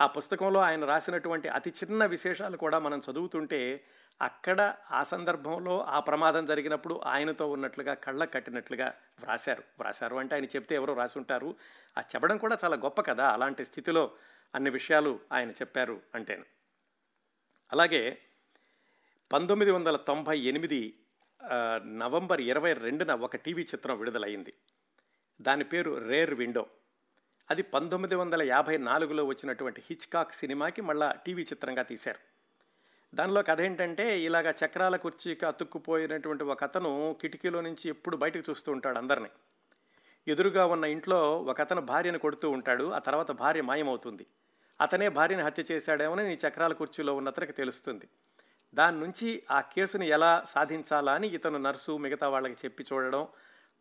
[SPEAKER 1] ఆ పుస్తకంలో ఆయన రాసినటువంటి అతి చిన్న విశేషాలు కూడా మనం చదువుతుంటే అక్కడ ఆ సందర్భంలో ఆ ప్రమాదం జరిగినప్పుడు ఆయనతో ఉన్నట్లుగా కళ్ళ కట్టినట్లుగా వ్రాశారు. వ్రాశారు అంటే ఆయన చెప్తే ఎవరో రాసి ఉంటారు. ఆ చెప్పడం కూడా చాలా గొప్ప కదా అలాంటి స్థితిలో అన్ని విషయాలు ఆయన చెప్పారు అంటేను. అలాగే పంతొమ్మిది వందల తొంభై ఎనిమిది నవంబర్ ఇరవై రెండున ఒక టీవీ చిత్రం విడుదలైంది. దాని పేరు రేర్ విండో. అది పంతొమ్మిది వందల యాభై నాలుగులో వచ్చినటువంటి హిచ్కాక్ సినిమాకి మళ్ళా టీవీ చిత్రంగా తీశారు. దానిలో కథ ఏంటంటే ఇలాగ చక్రాల కుర్చీకి అతుక్కుపోయినటువంటి ఒక అతను కిటికీలో నుంచి ఎప్పుడు బయటకు చూస్తూ ఉంటాడు అందరినీ. ఎదురుగా ఉన్న ఇంట్లో ఒక అతను భార్యను కొడుతూ ఉంటాడు. ఆ తర్వాత భార్య మాయమవుతుంది. అతనే భార్యను హత్య చేశాడేమని నీ చక్రాల కుర్చీలో ఉన్న అతనికి తెలుస్తుంది. దాని నుంచి ఆ కేసుని ఎలా సాధించాలా అని ఇతను నర్సు మిగతా వాళ్ళకి చెప్పి చూడడం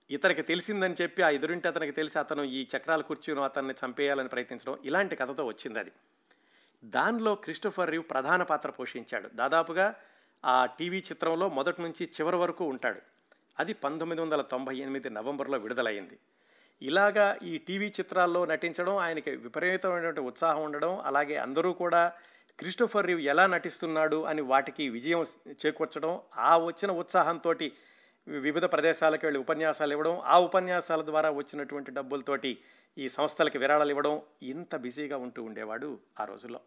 [SPEAKER 1] ఇతనికి తెలిసిందని చెప్పి ఆ ఎదురింటి అతనికి తెలిసి అతను ఈ చక్రాల కుర్చీను అతన్ని చంపేయాలని ప్రయత్నించడం ఇలాంటి కథతో వచ్చింది అది దానిలో క్రిస్టోఫర్ రీవ్ ప్రధాన పాత్ర పోషించాడు. దాదాపుగా ఆ టీవీ చిత్రంలో మొదటి నుంచి చివరి వరకు ఉంటాడు. అది పంతొమ్మిది వందల తొంభై ఎనిమిది నవంబర్లో విడుదలైంది. ఇలాగా ఈ టీవీ చిత్రాల్లో నటించడం ఆయనకి విపరీతమైనటువంటి ఉత్సాహం ఉండడం అలాగే అందరూ కూడా క్రిస్టోఫర్ రీవ్ ఎలా నటిస్తున్నాడు అని వాటికి విజయం చేకూర్చడం ఆ వచ్చిన ఉత్సాహంతో వివిధ ప్రదేశాలకు వెళ్ళి ఉపన్యాసాలు ఇవ్వడం ఆ ఉపన్యాసాల ద్వారా వచ్చినటువంటి డబ్బులతోటి ఈ సంస్థలకి విరాళాలు ఇవ్వడం ఇంత బిజీగా ఉంటూ ఉండేవాడు ఆ రోజుల్లో.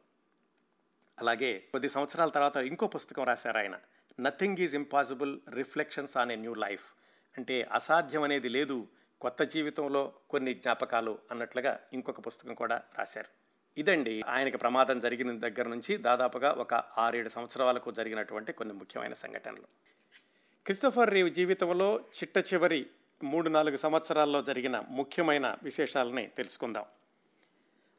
[SPEAKER 1] అలాగే కొద్ది సంవత్సరాల తర్వాత ఇంకో పుస్తకం రాశారు ఆయన nothing is impossible reflections on a new life అంటే అసాధ్యం అనేది లేదు కొత్త జీవితంలో కొన్ని జ్ఞాపకాలు అన్నట్లుగా ఇంకొక పుస్తకం కూడా రాశారు. ఇదండి ఆయనకి ప్రమాదం జరిగిన దగ్గర నుంచి దాదాపుగా ఒక ఆరేడు సంవత్సరాలకు జరిగినటువంటి కొన్ని ముఖ్యమైన సంఘటనలు. క్రిస్టోఫర్ రీవ్ జీవితంలో చిట్ట చివరి మూడు నాలుగు సంవత్సరాల్లో జరిగిన ముఖ్యమైన విశేషాలని తెలుసుకుందాం.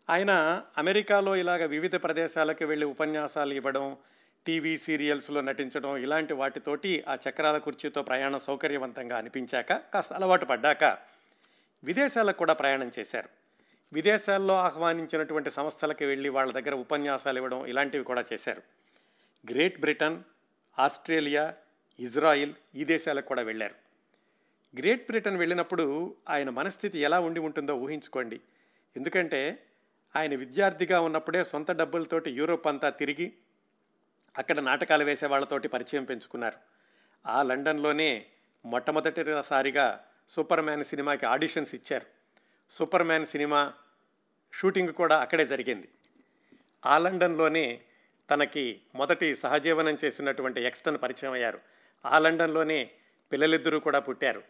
[SPEAKER 1] ఆయన అమెరికాలో ఇలాగ వివిధ ప్రదేశాలకు వెళ్ళి ఉపన్యాసాలు ఇవ్వడం టీవీ సీరియల్స్లో నటించడం ఇలాంటి వాటితోటి ఆ చక్రాల కుర్చీతో ప్రయాణం సౌకర్యవంతంగా అనిపించాక కాస్త అలవాటు పడ్డాక విదేశాలకు కూడా ప్రయాణం చేశారు. విదేశాల్లో ఆహ్వానించినటువంటి సంస్థలకు వెళ్ళి వాళ్ళ దగ్గర ఉపన్యాసాలు ఇవ్వడం ఇలాంటివి కూడా చేశారు. గ్రేట్ బ్రిటన్ ఆస్ట్రేలియా ఇజ్రాయిల్ ఈ దేశాలకు కూడా వెళ్ళారు. గ్రేట్ బ్రిటన్ వెళ్ళినప్పుడు ఆయన మనస్థితి ఎలా ఉండి ఉంటుందో ఊహించుకోండి. ఎందుకంటే ఆయన విద్యార్థిగా ఉన్నప్పుడే సొంత డబ్బులతోటి యూరోప్ అంతా తిరిగి అక్కడ నాటకాలు వేసే వాళ్ళతోటి పరిచయం పెంచుకున్నారు. ఆ లండన్లోనే మొట్టమొదటిసారిగా సూపర్ మ్యాన్ సినిమాకి ఆడిషన్స్ ఇచ్చారు. సూపర్ మ్యాన్ సినిమా షూటింగ్ కూడా అక్కడే జరిగింది. ఆ లండన్లోనే తనకి మొదటి సహజీవనం చేసినటువంటి ఎక్స్టన్ పరిచయం అయ్యారు. ఆ లండన్లోనే పిల్లలిద్దరూ కూడా పుట్టారు.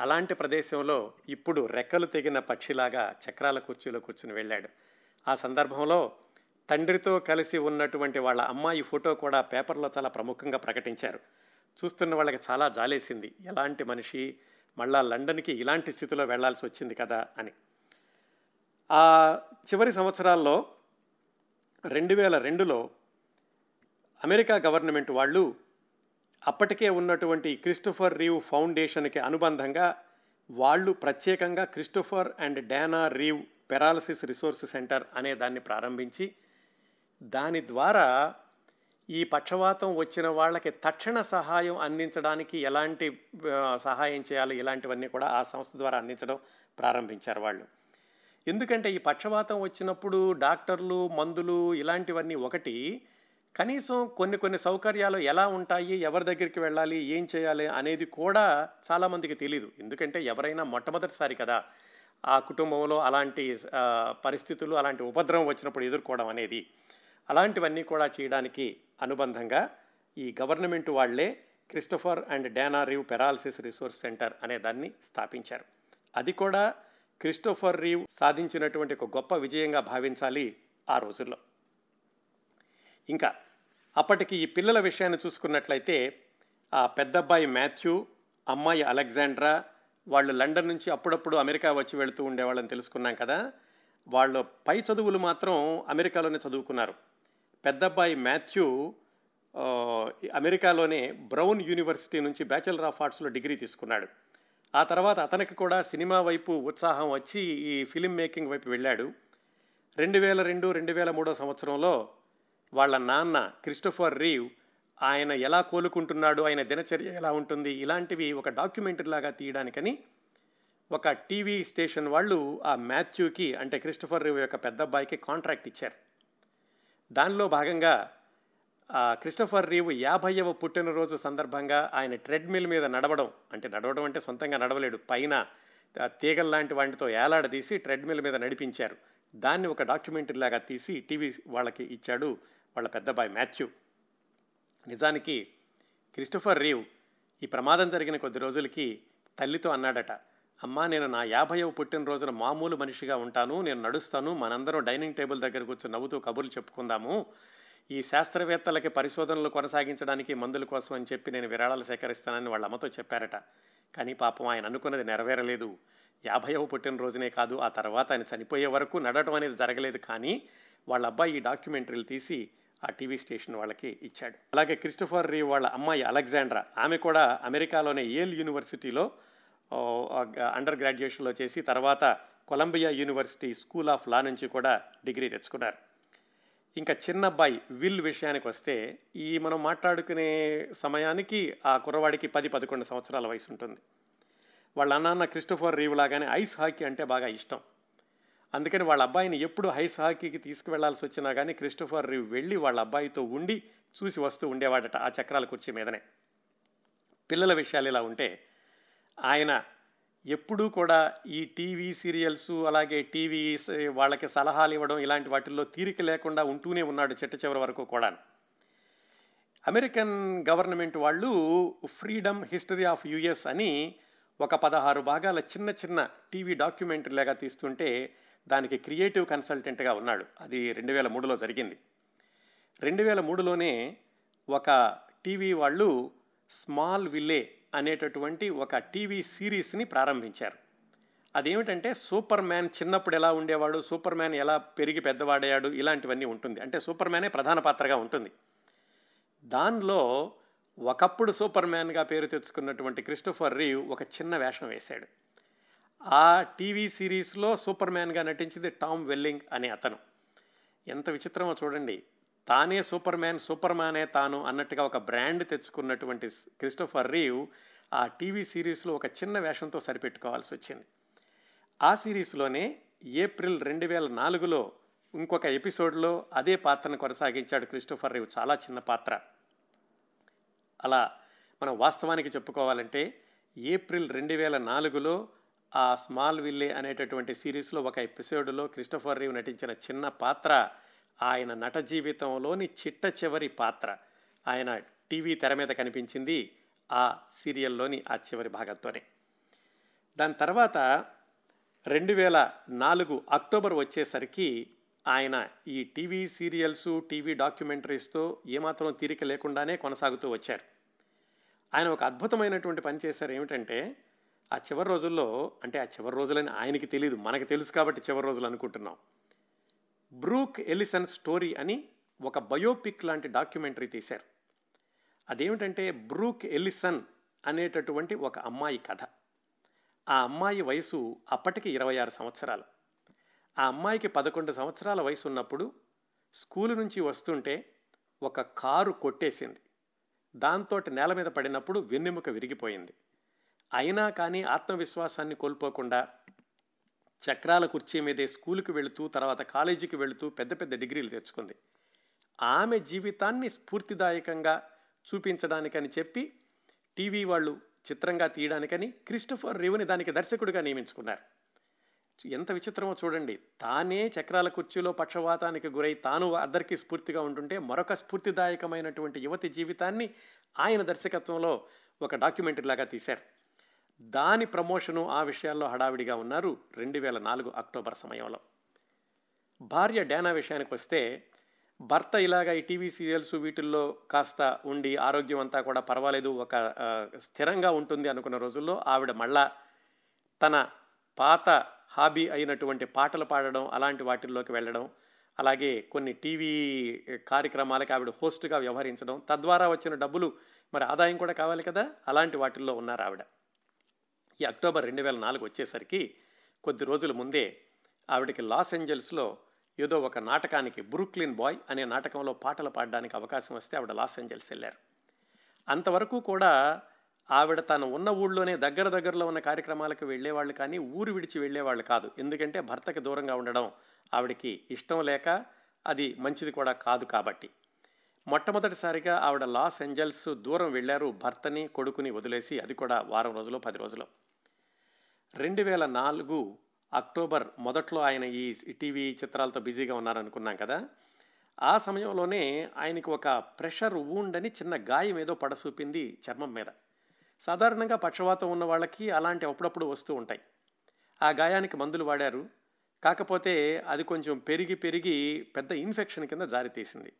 [SPEAKER 1] అలాంటి ప్రదేశంలో ఇప్పుడు రెక్కలు తెగిన పక్షిలాగా చక్రాల కుర్చీలో కూర్చుని వెళ్ళాడు. ఆ సందర్భంలో తండ్రితో కలిసి ఉన్నటువంటి వాళ్ళ అమ్మాయి ఫోటో కూడా పేపర్లో చాలా ప్రముఖంగా ప్రకటించారు. చూస్తున్న వాళ్ళకి చాలా జాలేసింది. ఎలాంటి మనిషి మళ్ళా లండన్కి ఇలాంటి స్థితిలో వెళ్ళాల్సి వచ్చింది కదా అని. ఆ చివరి సంవత్సరాల్లో రెండు వేల రెండులో అమెరికా గవర్నమెంట్ వాళ్ళు అప్పటికే ఉన్నటువంటి క్రిస్టోఫర్ రీవ్ ఫౌండేషన్కి అనుబంధంగా వాళ్ళు ప్రత్యేకంగా Christopher and Dana Reeve paralysis resource center అనే దాన్ని ప్రారంభించి దాని ద్వారా ఈ పక్షవాతం వచ్చిన వాళ్ళకి తక్షణ సహాయం అందించడానికి ఎలాంటి సహాయం చేయాలి ఇలాంటివన్నీ కూడా ఆ సంస్థ ద్వారా అందించడం ప్రారంభించారు వాళ్ళు. ఎందుకంటే ఈ పక్షవాతం వచ్చినప్పుడు డాక్టర్లు మందులు ఇలాంటివన్నీ ఒకటి కనీసం కొన్ని కొన్ని సౌకర్యాలు ఎలా ఉంటాయి ఎవరి దగ్గరికి వెళ్ళాలి ఏం చేయాలి అనేది కూడా చాలామందికి తెలియదు ఎందుకంటే ఎవరైనా మొట్టమొదటిసారి కదా ఆ కుటుంబంలో అలాంటి పరిస్థితులు అలాంటి ఉపద్రవం వచ్చినప్పుడు ఎదుర్కోవడం అనేది. అలాంటివన్నీ కూడా చేయడానికి అనుబంధంగా ఈ గవర్నమెంట్ వాళ్ళే Christopher and Dana Reeve paralysis resource center అనే దాన్ని స్థాపించారు. అది కూడా క్రిస్టోఫర్ రీవ్ సాధించినటువంటి ఒక గొప్ప విజయంగా భావించాలి ఆ రోజుల్లో. ఇంకా అప్పటికి ఈ పిల్లల విషయాన్ని చూసుకున్నట్లయితే ఆ పెద్దబ్బాయి మాథ్యూ అమ్మాయి అలెగ్జాండ్రా వాళ్ళు లండన్ నుంచి అప్పుడప్పుడు అమెరికా వచ్చి వెళుతూ ఉండేవాళ్ళని తెలుసుకున్నాం కదా. వాళ్ళ పై చదువులు మాత్రం అమెరికాలోనే చదువుకున్నారు. పెద్దబ్బాయి మాథ్యూ అమెరికాలోనే బ్రౌన్ యూనివర్సిటీ నుంచి బ్యాచిలర్ ఆఫ్ ఆర్ట్స్లో డిగ్రీ తీసుకున్నాడు. ఆ తర్వాత అతనికి కూడా సినిమా వైపు ఉత్సాహం వచ్చి ఈ ఫిలిం మేకింగ్ వైపు వెళ్ళాడు. రెండు వేల రెండు రెండు వేల మూడో సంవత్సరంలో వాళ్ళ నాన్న క్రిస్టోఫర్ రీవ్ ఆయన ఎలా కోలుకుంటున్నాడు ఆయన దినచర్య ఎలా ఉంటుంది ఇలాంటివి ఒక డాక్యుమెంటరీ లాగా తీయడానికని ఒక టీవీ స్టేషన్ వాళ్ళు ఆ మాథ్యూకి అంటే క్రిస్టోఫర్ రీవ్ యొక్క పెద్ద అబ్బాయికి కాంట్రాక్ట్ ఇచ్చారు. దానిలో భాగంగా ఆ క్రిస్టోఫర్ రీవ్ యాభైవ పుట్టినరోజు సందర్భంగా ఆయన ట్రెడ్మిల్ మీద నడవడం అంటే నడవడం అంటే సొంతంగా నడవలేడు పైన తీగల్లాంటి వాటితో ఏలాడదీసి ట్రెడ్మిల్ మీద నడిపించారు. దాన్ని ఒక డాక్యుమెంటరీ లాగా తీసి టీవీ వాళ్ళకి ఇచ్చాడు వాళ్ళ పెద్దబాయ్ మాథ్యూ. నిజానికి క్రిస్టోఫర్ రీవ్ ఈ ప్రమాదం జరిగిన కొద్ది రోజులకి తల్లితో అన్నాడట అమ్మా నేను నా యాభైవ పుట్టినరోజున మామూలు మనిషిగా ఉంటాను నేను నడుస్తాను మనందరం డైనింగ్ టేబుల్ దగ్గర కూర్చొని నవ్వుతూ కబుర్లు చెప్పుకుందాము. ఈ శాస్త్రవేత్తలకి పరిశోధనలు కొనసాగించడానికి మందుల కోసం అని చెప్పి నేను విరాళాలు సేకరిస్తానని వాళ్ళ అమ్మతో చెప్పారట. కానీ పాపం ఆయన అనుకున్నది నెరవేరలేదు. యాభైవ పుట్టినరోజునే కాదు ఆ తర్వాత ఆయన చనిపోయే వరకు నడవటం అనేది జరగలేదు. కానీ వాళ్ళ అబ్బాయి ఈ డాక్యుమెంటరీలు తీసి ఆ టీవీ స్టేషన్ వాళ్ళకి ఇచ్చాడు. అలాగే క్రిస్టోఫర్ రీ వాళ్ళ అమ్మాయి అలెగ్జాండ్రా ఆమె కూడా అమెరికాలోనే ఏల్ యూనివర్సిటీలో అండర్ గ్రాడ్యుయేషన్లో చేసి తర్వాత Columbia university school of law నుంచి కూడా డిగ్రీ తెచ్చుకున్నారు. ఇంకా చిన్న అబ్బాయి విల్ విషయానికి వస్తే ఈ మనం మాట్లాడుకునే సమయానికి ఆ కుర్రవాడికి పది పదకొండు సంవత్సరాల వయసు ఉంటుంది వాళ్ళ అన్నాన్న క్రిస్టోఫర్ రీవ్ లాగానే ఐస్ హాకీ అంటే బాగా ఇష్టం. అందుకని వాళ్ళ అబ్బాయిని ఎప్పుడు హైస్ హాకీకి తీసుకువెళ్ళాల్సి వచ్చినా కానీ క్రిస్టోఫర్ రీవ్ వెళ్ళి వాళ్ళ అబ్బాయితో ఉండి చూసి వస్తూ ఉండేవాడట ఆ చక్రాల కుర్చీ మీదనే. పిల్లల విషయాలు ఇలా ఉంటే ఆయన ఎప్పుడూ కూడా ఈ టీవీ సీరియల్స్ అలాగే టీవీ వాళ్ళకి సలహాలు ఇవ్వడం ఇలాంటి వాటిల్లో తీరిక లేకుండా ఉంటూనే ఉన్నాడు చిట్ట చివరి వరకు కూడా అమెరికన్ గవర్నమెంట్ వాళ్ళు ఫ్రీడమ్ హిస్టరీ ఆఫ్ యుఎస్ అని ఒక పదహారు భాగాల చిన్న చిన్న టీవీ డాక్యుమెంటరీ లాగా తీస్తుంటే దానికి క్రియేటివ్ కన్సల్టెంట్గా ఉన్నాడు. అది రెండు వేల మూడులో జరిగింది. రెండు వేల మూడులోనే ఒక టీవీ వాళ్ళు స్మాల్ విల్లే అనేటటువంటి ఒక టీవీ సిరీస్ని ప్రారంభించారు. అదేమిటంటే సూపర్ మ్యాన్ చిన్నప్పుడు ఎలా ఉండేవాడు సూపర్ మ్యాన్ ఎలా పెరిగి పెద్దవాడయ్యాడు ఇలాంటివన్నీ ఉంటుంది. అంటే సూపర్ మ్యానే ప్రధాన పాత్రగా ఉంటుంది. దానిలో ఒకప్పుడు సూపర్ మ్యాన్గా పేరు తెచ్చుకున్నటువంటి క్రిస్టోఫర్ రీవ్ ఒక చిన్న వేషం వేశాడు. ఆ టీవీ సిరీస్లో సూపర్ మ్యాన్గా నటించింది టామ్ వెల్లింగ్ అనే అతను. ఎంత విచిత్రమో చూడండి. తానే సూపర్ మ్యాన్ సూపర్ మ్యానే తాను అన్నట్టుగా ఒక బ్రాండ్ తెచ్చుకున్నటువంటి క్రిస్టోఫర్ రీవ్ ఆ టీవీ సిరీస్లో ఒక చిన్న వేషంతో సరిపెట్టుకోవాల్సి వచ్చింది. ఆ సిరీస్లోనే ఏప్రిల్ రెండు వేల నాలుగులో ఇంకొక ఎపిసోడ్లో అదే పాత్రను కొనసాగించాడు క్రిస్టోఫర్ రీవ్. చాలా చిన్న పాత్ర. అలా మనం వాస్తవానికి చెప్పుకోవాలంటే ఏప్రిల్ రెండు వేల నాలుగులో ఆ స్మాల్ విల్లే అనేటటువంటి సిరీస్లో ఒక ఎపిసోడ్లో క్రిస్టఫర్ రీవ్ నటించిన చిన్న పాత్ర ఆయన నట జీవితంలోని చిట్ట చివరి పాత్ర. ఆయన టీవీ తెర మీద కనిపించింది ఆ సీరియల్లోని ఆ చివరి భాగంతోనే. దాని తర్వాత రెండు వేల నాలుగు అక్టోబర్ వచ్చేసరికి ఆయన ఈ టీవీ సీరియల్స్ టీవీ డాక్యుమెంటరీస్తో ఏమాత్రం తీరిక లేకుండానే కొనసాగుతూ వచ్చారు. ఆయన ఒక అద్భుతమైనటువంటి పని చేశారు ఏమిటంటే ఆ చివరి రోజుల్లో అంటే ఆ చివరి రోజులని ఆయనకి తెలియదు మనకు తెలుసు కాబట్టి చివరి రోజులు అనుకుంటున్నాం. బ్రూక్ ఎలిసన్ స్టోరీ అని ఒక బయోపిక్ లాంటి డాక్యుమెంటరీ తీశారు. అదేమిటంటే బ్రూక్ ఎలిసన్ అనేటటువంటి ఒక అమ్మాయి కథ. ఆ అమ్మాయి వయసు అప్పటికి ఇరవై ఆరు సంవత్సరాలు. ఆ అమ్మాయికి పదకొండు సంవత్సరాల వయసు ఉన్నప్పుడు స్కూలు నుంచి వస్తుంటే ఒక కారు కొట్టేసింది. దాంతో నేల మీద పడినప్పుడు వెన్నెముక విరిగిపోయింది. అయినా కానీ ఆత్మవిశ్వాసాన్ని కోల్పోకుండా చక్రాల కుర్చీ మీదే స్కూలుకి వెళుతూ తర్వాత కాలేజీకి వెళుతూ పెద్ద పెద్ద డిగ్రీలు తెచ్చుకుంది. ఆమె జీవితాన్ని స్ఫూర్తిదాయకంగా చూపించడానికని చెప్పి టీవీ వాళ్ళు చిత్రంగా తీయడానికని క్రిస్టఫర్ రీవ్ని దానికి దర్శకుడిగా నియమించుకున్నారు. ఎంత విచిత్రమో చూడండి. తానే చక్రాల కుర్చీలో పక్షవాతానికి గురై తాను అందరికీ స్ఫూర్తిగా ఉంటుంటే మరొక స్ఫూర్తిదాయకమైనటువంటి యువతి జీవితాన్ని ఆయన దర్శకత్వంలో ఒక డాక్యుమెంటరీ లాగా తీశారు. దాని ప్రమోషను ఆ విషయాల్లో హడావిడిగా ఉన్నారు రెండు వేల నాలుగు అక్టోబర్ సమయంలో. భార్య డానా విషయానికి వస్తే భర్త ఇలాగ ఈ టీవీ సీరియల్స్ వీటిల్లో కాస్త ఉండి ఆరోగ్యం అంతా కూడా పర్వాలేదు ఒక స్థిరంగా ఉంటుంది అనుకున్న రోజుల్లో ఆవిడ మళ్ళా తన పాత హాబీ అయినటువంటి పాటలు పాడడం అలాంటి వాటిల్లోకి వెళ్ళడం అలాగే కొన్ని టీవీ కార్యక్రమాలకు ఆవిడ హోస్ట్గా వ్యవహరించడం తద్వారా వచ్చిన డబ్బులు మరి ఆదాయం కూడా కావాలి కదా? అలాంటి వాటిల్లో ఉన్నారు ఆవిడ. ఈ అక్టోబర్ రెండు వేల నాలుగు వచ్చేసరికి కొద్ది రోజుల ముందే ఆవిడకి లాస్ ఏంజల్స్లో ఏదో ఒక నాటకానికి బ్రూక్లిన్ బాయ్ అనే నాటకంలో పాటలు పాడడానికి అవకాశం వస్తే ఆవిడ లాస్ ఏంజల్స్ వెళ్ళారు. అంతవరకు కూడా ఆవిడ తను ఉన్న ఊళ్ళోనే దగ్గర దగ్గరలో ఉన్న కార్యక్రమాలకు వెళ్ళేవాళ్ళు కానీ ఊరు విడిచి వెళ్ళేవాళ్ళు కాదు. ఎందుకంటే భర్తకి దూరంగా ఉండడం ఆవిడకి ఇష్టం లేక అది మంచిది కూడా కాదు కాబట్టి. మొట్టమొదటిసారిగా ఆవిడ లాస్ ఏంజల్స్ దూరం వెళ్ళారు భర్తని కొడుకుని వదిలేసి అది కూడా వారం రోజులు పది రోజులు. రెండు వేల నాలుగు అక్టోబర్ మొదట్లో ఆయన ఈ టీవీ చిత్రాలతో బిజీగా ఉన్నారనుకున్నాం కదా. ఆ సమయంలోనే ఆయనకు ఒక ప్రెషర్ ఊండని చిన్న గాయం ఏదో పడసూపింది చర్మం మీద. సాధారణంగా పక్షవాతం ఉన్న వాళ్ళకి అలాంటి అప్పుడప్పుడు వస్తూ ఉంటాయి. ఆ గాయానికి మందులు వాడారు. కాకపోతే అది కొంచెం పెరిగి పెరిగి పెద్ద ఇన్ఫెక్షన్ కింద జారితీసింది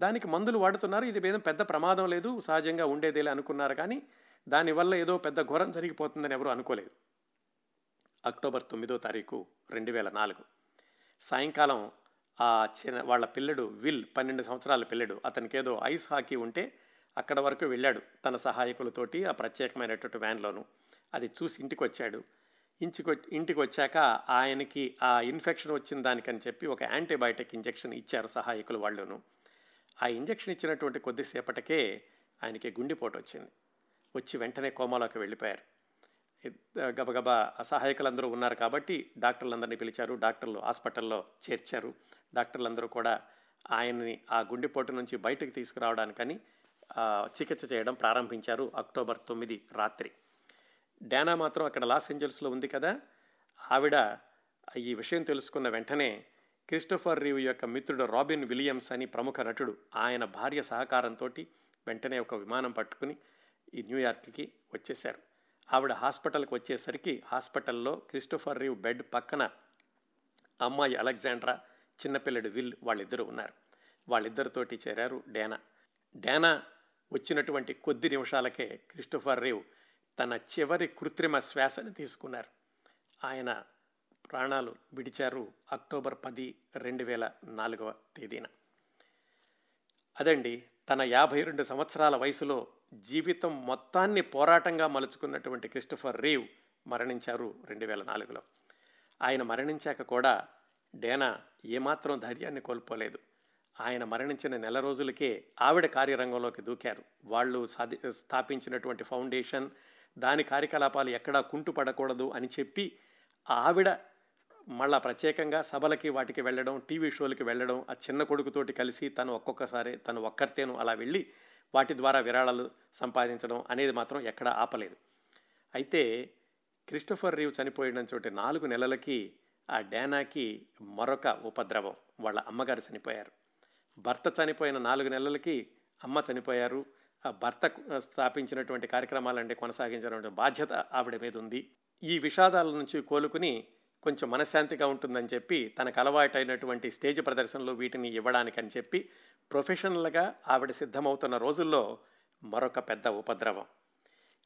[SPEAKER 1] దానికి మందులు వాడుతున్నారు. ఇది ఏదో పెద్ద ప్రమాదం లేదు. సహజంగా ఉండేదేలే అనుకున్నారు కానీ దానివల్ల ఏదో పెద్ద ఘోరం జరిగిపోతుందని ఎవరు అనుకోలేదు. అక్టోబర్ తొమ్మిదో తారీఖు రెండు వేల నాలుగు. సాయంకాలం ఆ చిన్న వాళ్ళ పిల్లడు విల్ పన్నెండు సంవత్సరాల పిల్లడు అతనికి ఏదో ఐస్ హాకీ ఉంటే అక్కడ వరకు వెళ్ళాడు తన సహాయకులతోటి ఆ ప్రత్యేకమైనటువంటి వ్యాన్లోను. అది చూసి ఇంటికి వచ్చాడు ఇంటికి ఇంటికి వచ్చాక ఆయనకి ఆ ఇన్ఫెక్షన్ వచ్చిన దానికని చెప్పి ఒక యాంటీబయాటిక్ ఇంజెక్షన్ ఇచ్చారు సహాయకులు వాళ్ళును. ఆ ఇంజక్షన్ ఇచ్చినటువంటి కొద్దిసేపటికే ఆయనకి గుండెపోటు వచ్చింది. వచ్చి వెంటనే కోమాలోకి వెళ్ళిపోయారు. గబగబా అసహాయకులందరూ ఉన్నారు కాబట్టి డాక్టర్లందరినీ పిలిచారు. డాక్టర్లు హాస్పిటల్లో చేర్చారు. డాక్టర్లందరూ కూడా ఆయన్ని ఆ గుండెపోటు నుంచి బయటకు తీసుకురావడానికని చికిత్స చేయడం ప్రారంభించారు అక్టోబర్ తొమ్మిది రాత్రి. డానా మాత్రం అక్కడ లాస్ ఏంజల్స్లో ఉంది కదా? ఆవిడ ఈ విషయం తెలుసుకున్న వెంటనే క్రిస్టోఫర్ రీవ్ యొక్క మిత్రుడు రాబిన్ విలియమ్స్ అని ప్రముఖ నటుడు. ఆయన భార్య సహకారంతో వెంటనే ఒక విమానం పట్టుకుని ఈ న్యూయార్క్కి వచ్చేశారు. ఆవిడ హాస్పిటల్కి వచ్చేసరికి హాస్పిటల్లో క్రిస్టోఫర్ రీవ్ బెడ్ పక్కన అమ్మాయి అలెగ్జాండ్రా చిన్నపిల్లడు విల్ వాళ్ళిద్దరూ ఉన్నారు. వాళ్ళిద్దరితోటి చేరారు డేనా. డేనా వచ్చినటువంటి కొద్ది నిమిషాలకే క్రిస్టోఫర్ రీవ్ తన చివరి కృత్రిమ శ్వాసను తీసుకున్నారు. ఆయన ప్రాణాలు విడిచారు అక్టోబర్ పది రెండు వేల నాలుగవ తేదీన. అదండి తన యాభై రెండు సంవత్సరాల వయసులో జీవితం మొత్తాన్ని పోరాటంగా మలుచుకున్నటువంటి క్రిస్టఫర్ రీవ్ మరణించారు రెండు వేల నాలుగులో. ఆయన మరణించాక కూడా డేనా ఏమాత్రం ధైర్యాన్ని కోల్పోలేదు. ఆయన మరణించిన నెల రోజులకే ఆవిడ కార్యరంగంలోకి దూకారు. వాళ్ళు సాధి స్థాపించినటువంటి ఫౌండేషన్ దాని కార్యకలాపాలు ఎక్కడా కుంటుపడకూడదు అని చెప్పి ఆవిడ మళ్ళా ప్రత్యేకంగా సభలకి వాటికి వెళ్ళడం టీవీ షోలకి వెళ్ళడం ఆ చిన్న కొడుకుతోటి కలిసి తను ఒక్కొక్కసారి తను ఒక్కరితేను అలా వెళ్ళి వాటి ద్వారా విరాళాలు సంపాదించడం అనేది మాత్రం ఎక్కడా ఆపలేదు. అయితే క్రిస్టోఫర్ రీవ్ చనిపోయిన చోటి నాలుగు నెలలకి ఆ డానాకి మరొక ఉపద్రవం. వాళ్ళ అమ్మగారు చనిపోయారు. భర్త చనిపోయిన నాలుగు నెలలకి అమ్మ చనిపోయారు. ఆ భర్త స్థాపించినటువంటి కార్యక్రమాలంటే కొనసాగించినటువంటి బాధ్యత ఆవిడ మీద ఉంది. ఈ విషాదాల నుంచి కోలుకుని కొంచెం మనశ్శాంతిగా ఉంటుందని చెప్పి తనకు అలవాటైనటువంటి స్టేజ్ ప్రదర్శనలు వీటిని ఇవ్వడానికి అని చెప్పి ప్రొఫెషనల్గా ఆవిడ సిద్ధమవుతున్న రోజుల్లో మరొక పెద్ద ఉపద్రవం.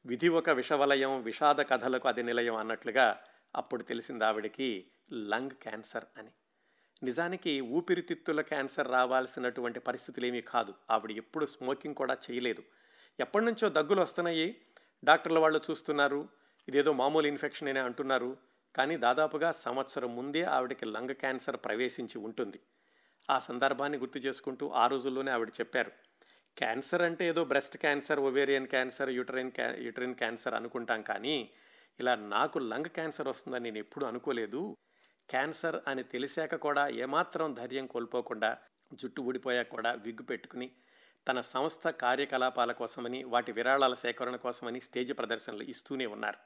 [SPEAKER 1] విధి ఒక విషవలయం విషాద కథలకు అది నిలయం అన్నట్లుగా అప్పుడు తెలిసింది ఆవిడకి లంగ్ క్యాన్సర్ అని. నిజానికి ఊపిరితిత్తుల క్యాన్సర్ రావాల్సినటువంటి పరిస్థితులు ఏమీ కాదు. ఆవిడ ఎప్పుడు స్మోకింగ్ కూడా చేయలేదు. ఎప్పటి నుంచో దగ్గులు వస్తున్నాయి. డాక్టర్ల వాళ్ళు చూస్తున్నారు. ఇదేదో మామూలు ఇన్ఫెక్షన్ అనే అంటున్నారు. కానీ దాదాపుగా సంవత్సరం ముందే ఆవిడకి లంగ్ క్యాన్సర్ ప్రవేశించి ఉంటుంది. ఆ సందర్భాన్ని గుర్తు చేసుకుంటూ ఆ రోజుల్లోనే ఆవిడ చెప్పారు. క్యాన్సర్ అంటే ఏదో breast cancer ovarian cancer uterine క్యా యూటరైన్ క్యాన్సర్ అనుకుంటాం కానీ ఇలా నాకు లంగ్ క్యాన్సర్ వస్తుందని నేను ఎప్పుడు అనుకోలేదు. క్యాన్సర్ అని తెలిసాక కూడా ఏమాత్రం ధైర్యం కోల్పోకుండా జుట్టు ఊడిపోయాక కూడా విగ్గు పెట్టుకుని తన సంస్థ కార్యకలాపాల కోసమని వాటి విరాళాల సేకరణ కోసమని స్టేజ్ ప్రదర్శనలు ఇస్తూనే ఉన్నారు.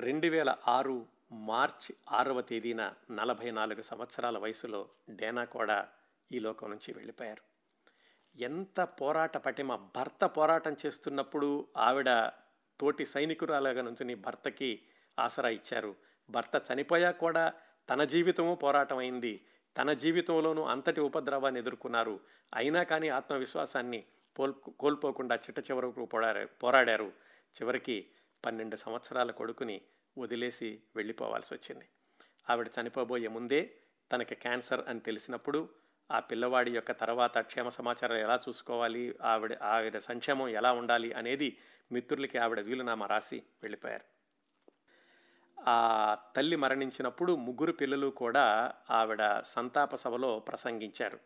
[SPEAKER 1] రెండు వేల ఆరు మార్చి ఆరవ తేదీన నలభై నాలుగు సంవత్సరాల వయసులో డేనా కూడా ఈ లోకం నుంచి వెళ్ళిపోయారు. ఎంత పోరాట పటిమ భర్త పోరాటం చేస్తున్నప్పుడు ఆవిడ తోటి సైనికురాలుగా నుంచుని భర్తకి ఆసరా ఇచ్చారు. భర్త చనిపోయాక కూడా తన జీవితము పోరాటం అయింది తన జీవితంలోనూ అంతటి ఉపద్రవాన్ని ఎదుర్కొన్నారు. అయినా కానీ ఆత్మవిశ్వాసాన్ని పోల్ కోల్పోకుండా చిట్ట చివరకు పోరాడారు పోరాడారు. చివరికి పన్నెండు సంవత్సరాల కొడుకుని వదిలేసి వెళ్ళిపోవాల్సి వచ్చింది ఆవిడ చనిపోబోయే ముందే తనకి క్యాన్సర్ అని తెలిసినప్పుడు ఆ పిల్లవాడి యొక్క తర్వాత క్షేమ సమాచారం ఎలా చూసుకోవాలి ఆవిడ ఆవిడ సంక్షేమం ఎలా ఉండాలి అనేది మిత్రులకి ఆవిడ వీలునామా రాసి వెళ్ళిపోయారు. ఆ తల్లి మరణించినప్పుడు ముగ్గురు పిల్లలు కూడా ఆవిడ సంతాప సభలో ప్రసంగించారు.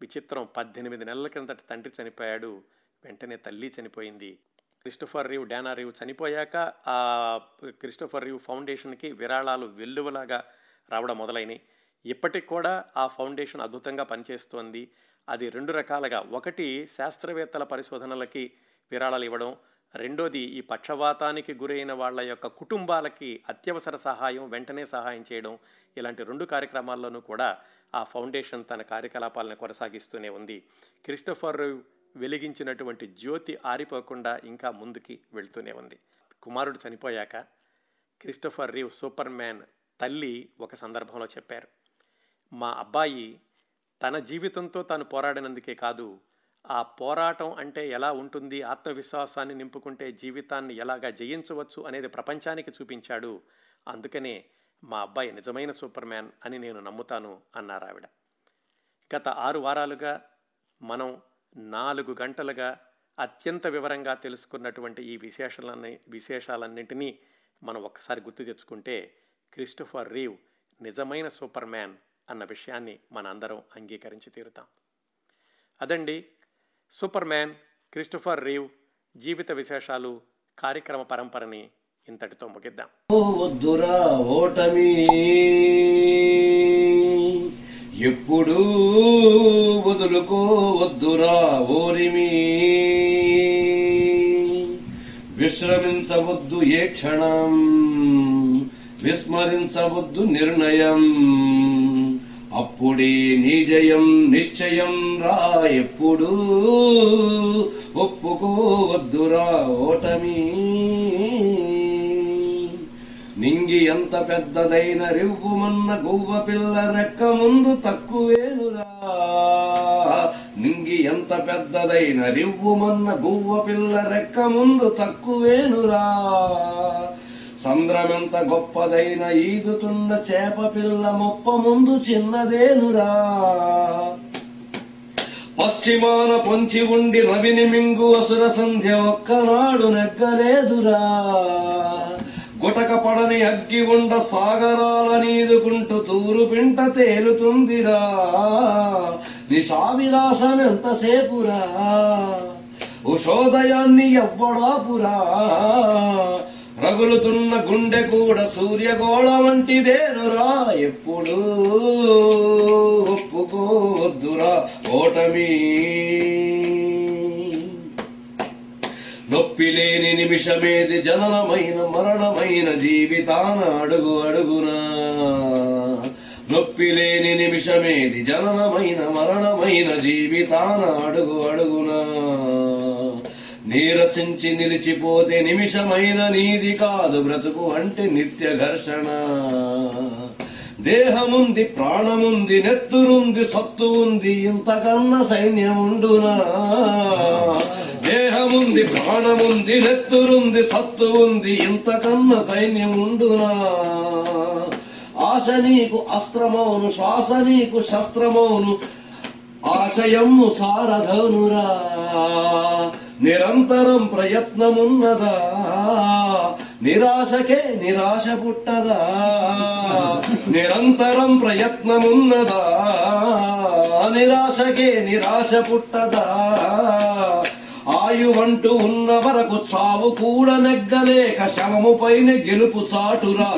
[SPEAKER 1] విచిత్రం పద్దెనిమిది నెలల క్రిందట తండ్రి చనిపోయాడు వెంటనే తల్లి చనిపోయింది. క్రిస్టోఫర్ రీవ్ డానా రీవ్ చనిపోయాక ఆ క్రిస్టోఫర్ రీవ్ ఫౌండేషన్కి విరాళాలు వెల్లువలాగా రావడం మొదలైనవి ఇప్పటికి కూడా ఆ ఫౌండేషన్ అద్భుతంగా పనిచేస్తోంది. అది రెండు రకాలుగా. ఒకటి శాస్త్రవేత్తల పరిశోధనలకి విరాళాలు ఇవ్వడం. రెండోది ఈ పక్షవాతానికి గురైన వాళ్ళ యొక్క కుటుంబాలకి అత్యవసర సహాయం వెంటనే సహాయం చేయడం. ఇలాంటి రెండు కార్యక్రమాల్లోనూ కూడా ఆ ఫౌండేషన్ తన కార్యకలాపాలను కొనసాగిస్తూనే ఉంది. క్రిస్టోఫర్ వెలిగించినటువంటి జ్యోతి ఆరిపోకుండా ఇంకా ముందుకి వెళ్తూనే ఉంది. కుమారుడు చనిపోయాక క్రిస్టోఫర్ రీవ్ సూపర్ మ్యాన్ తల్లి ఒక సందర్భంలో చెప్పారు మా అబ్బాయి తన జీవితంతో తాను పోరాడినందుకే కాదు ఆ పోరాటం అంటే ఎలా ఉంటుంది ఆత్మవిశ్వాసాన్ని నింపుకుంటే జీవితాన్ని ఎలాగా జయించవచ్చు అనేది ప్రపంచానికి చూపించాడు. అందుకనే మా అబ్బాయి నిజమైన సూపర్ మ్యాన్ అని నేను నమ్ముతాను అన్నారు ఆవిడ. గత ఆరు వారాలుగా మనం నాలుగు గంటలుగా అత్యంత వివరంగా తెలుసుకున్నటువంటి ఈ విశేషాలన్నీ విశేషాలన్నింటినీ మనం ఒక్కసారి గుర్తు తెచ్చుకుంటే క్రిస్టోఫర్ రీవ్ నిజమైన సూపర్ మ్యాన్ అన్న విషయాన్ని మన అందరం అంగీకరించి తీరుతాం. అదండి సూపర్ మ్యాన్ క్రిస్టోఫర్ రీవ్ జీవిత విశేషాలు కార్యక్రమ పరంపరని ఇంతటితో ముగిద్దాం.
[SPEAKER 3] వద్దురా ఓటమి! ఎప్పుడు వదులుకోవద్దురా ఓరిమి. విశ్రమించవద్దు ఏ క్షణం విస్మరించవద్దు నిర్ణయం. అప్పుడే నీ జయం నిశ్చయం రా ఎప్పుడు ఒప్పుకోవద్దురా ఓటమి. నింగి ఎంత పెద్దదైన రివ్వుమన్న గువ్వ పిల్ల రెక్క ముందు తక్కువేనురా. నింగి ఎంత పెద్దదైన రివ్వుమన్న గువ్వ పిల్ల రెక్క ముందు తక్కువేనురా. సంద్రమెంత గొప్పదైన ఈదుతున్న చేప పిల్ల మొప్ప ముందు చిన్నదేనురా. పశ్చిమాన పొంచి ఉండి రవిని మింగు అసుర సంధ్య ఒక్కనాడు నెగ్గలేదురా. గుటక పడని అగ్గి ఉండ సాగరాల నీదుకుంటూ తూరు పింట తేలుతుందిరా. నిశావిలాసం ఎంతసేపురా? ఉషోదయాన్ని ఎవ్వడాపురా? రగులుతున్న గుండె కూడా సూర్యగోళ వంటిదేనురా. ఎప్పుడు ఒప్పుకోవద్దురా ఓటమి. నొప్పి లేని నిమిషమేది జననమైన మరణమైన జీవితాన అడుగు అడుగునా. నొప్పి లేని నిమిషమేది జననమైన మరణమైన జీవితాన అడుగు అడుగునా. నీరసించి నిలిచిపోతే నిమిషమైన నీది కాదు బ్రతుకు అంటే నిత్య ఘర్షణ. దేహముంది ప్రాణముంది నెత్తురుంది సత్తు ఉంది ఇంతకన్నా సైన్యముండునా. ఉంది ప్రాణముంది నెత్తురుంది సత్తు ఉంది ఇంతకన్నా సైన్యముండునా? ఆశ నీకు అస్త్రమౌను శ్వాస నీకు శస్త్రమౌను ఆశయము సారధనురా. నిరంతరం ప్రయత్నమున్నదా? నిరాశకే నిరాశ పుట్టదా? నిరంతరం ప్రయత్నమున్నదా? నిరాశకే నిరాశ పుట్టదా? ఆయువంటూ ఉన్న వరకు చావు కూడా నెగ్గలేక శవముపైన గెలుపు చాటురా.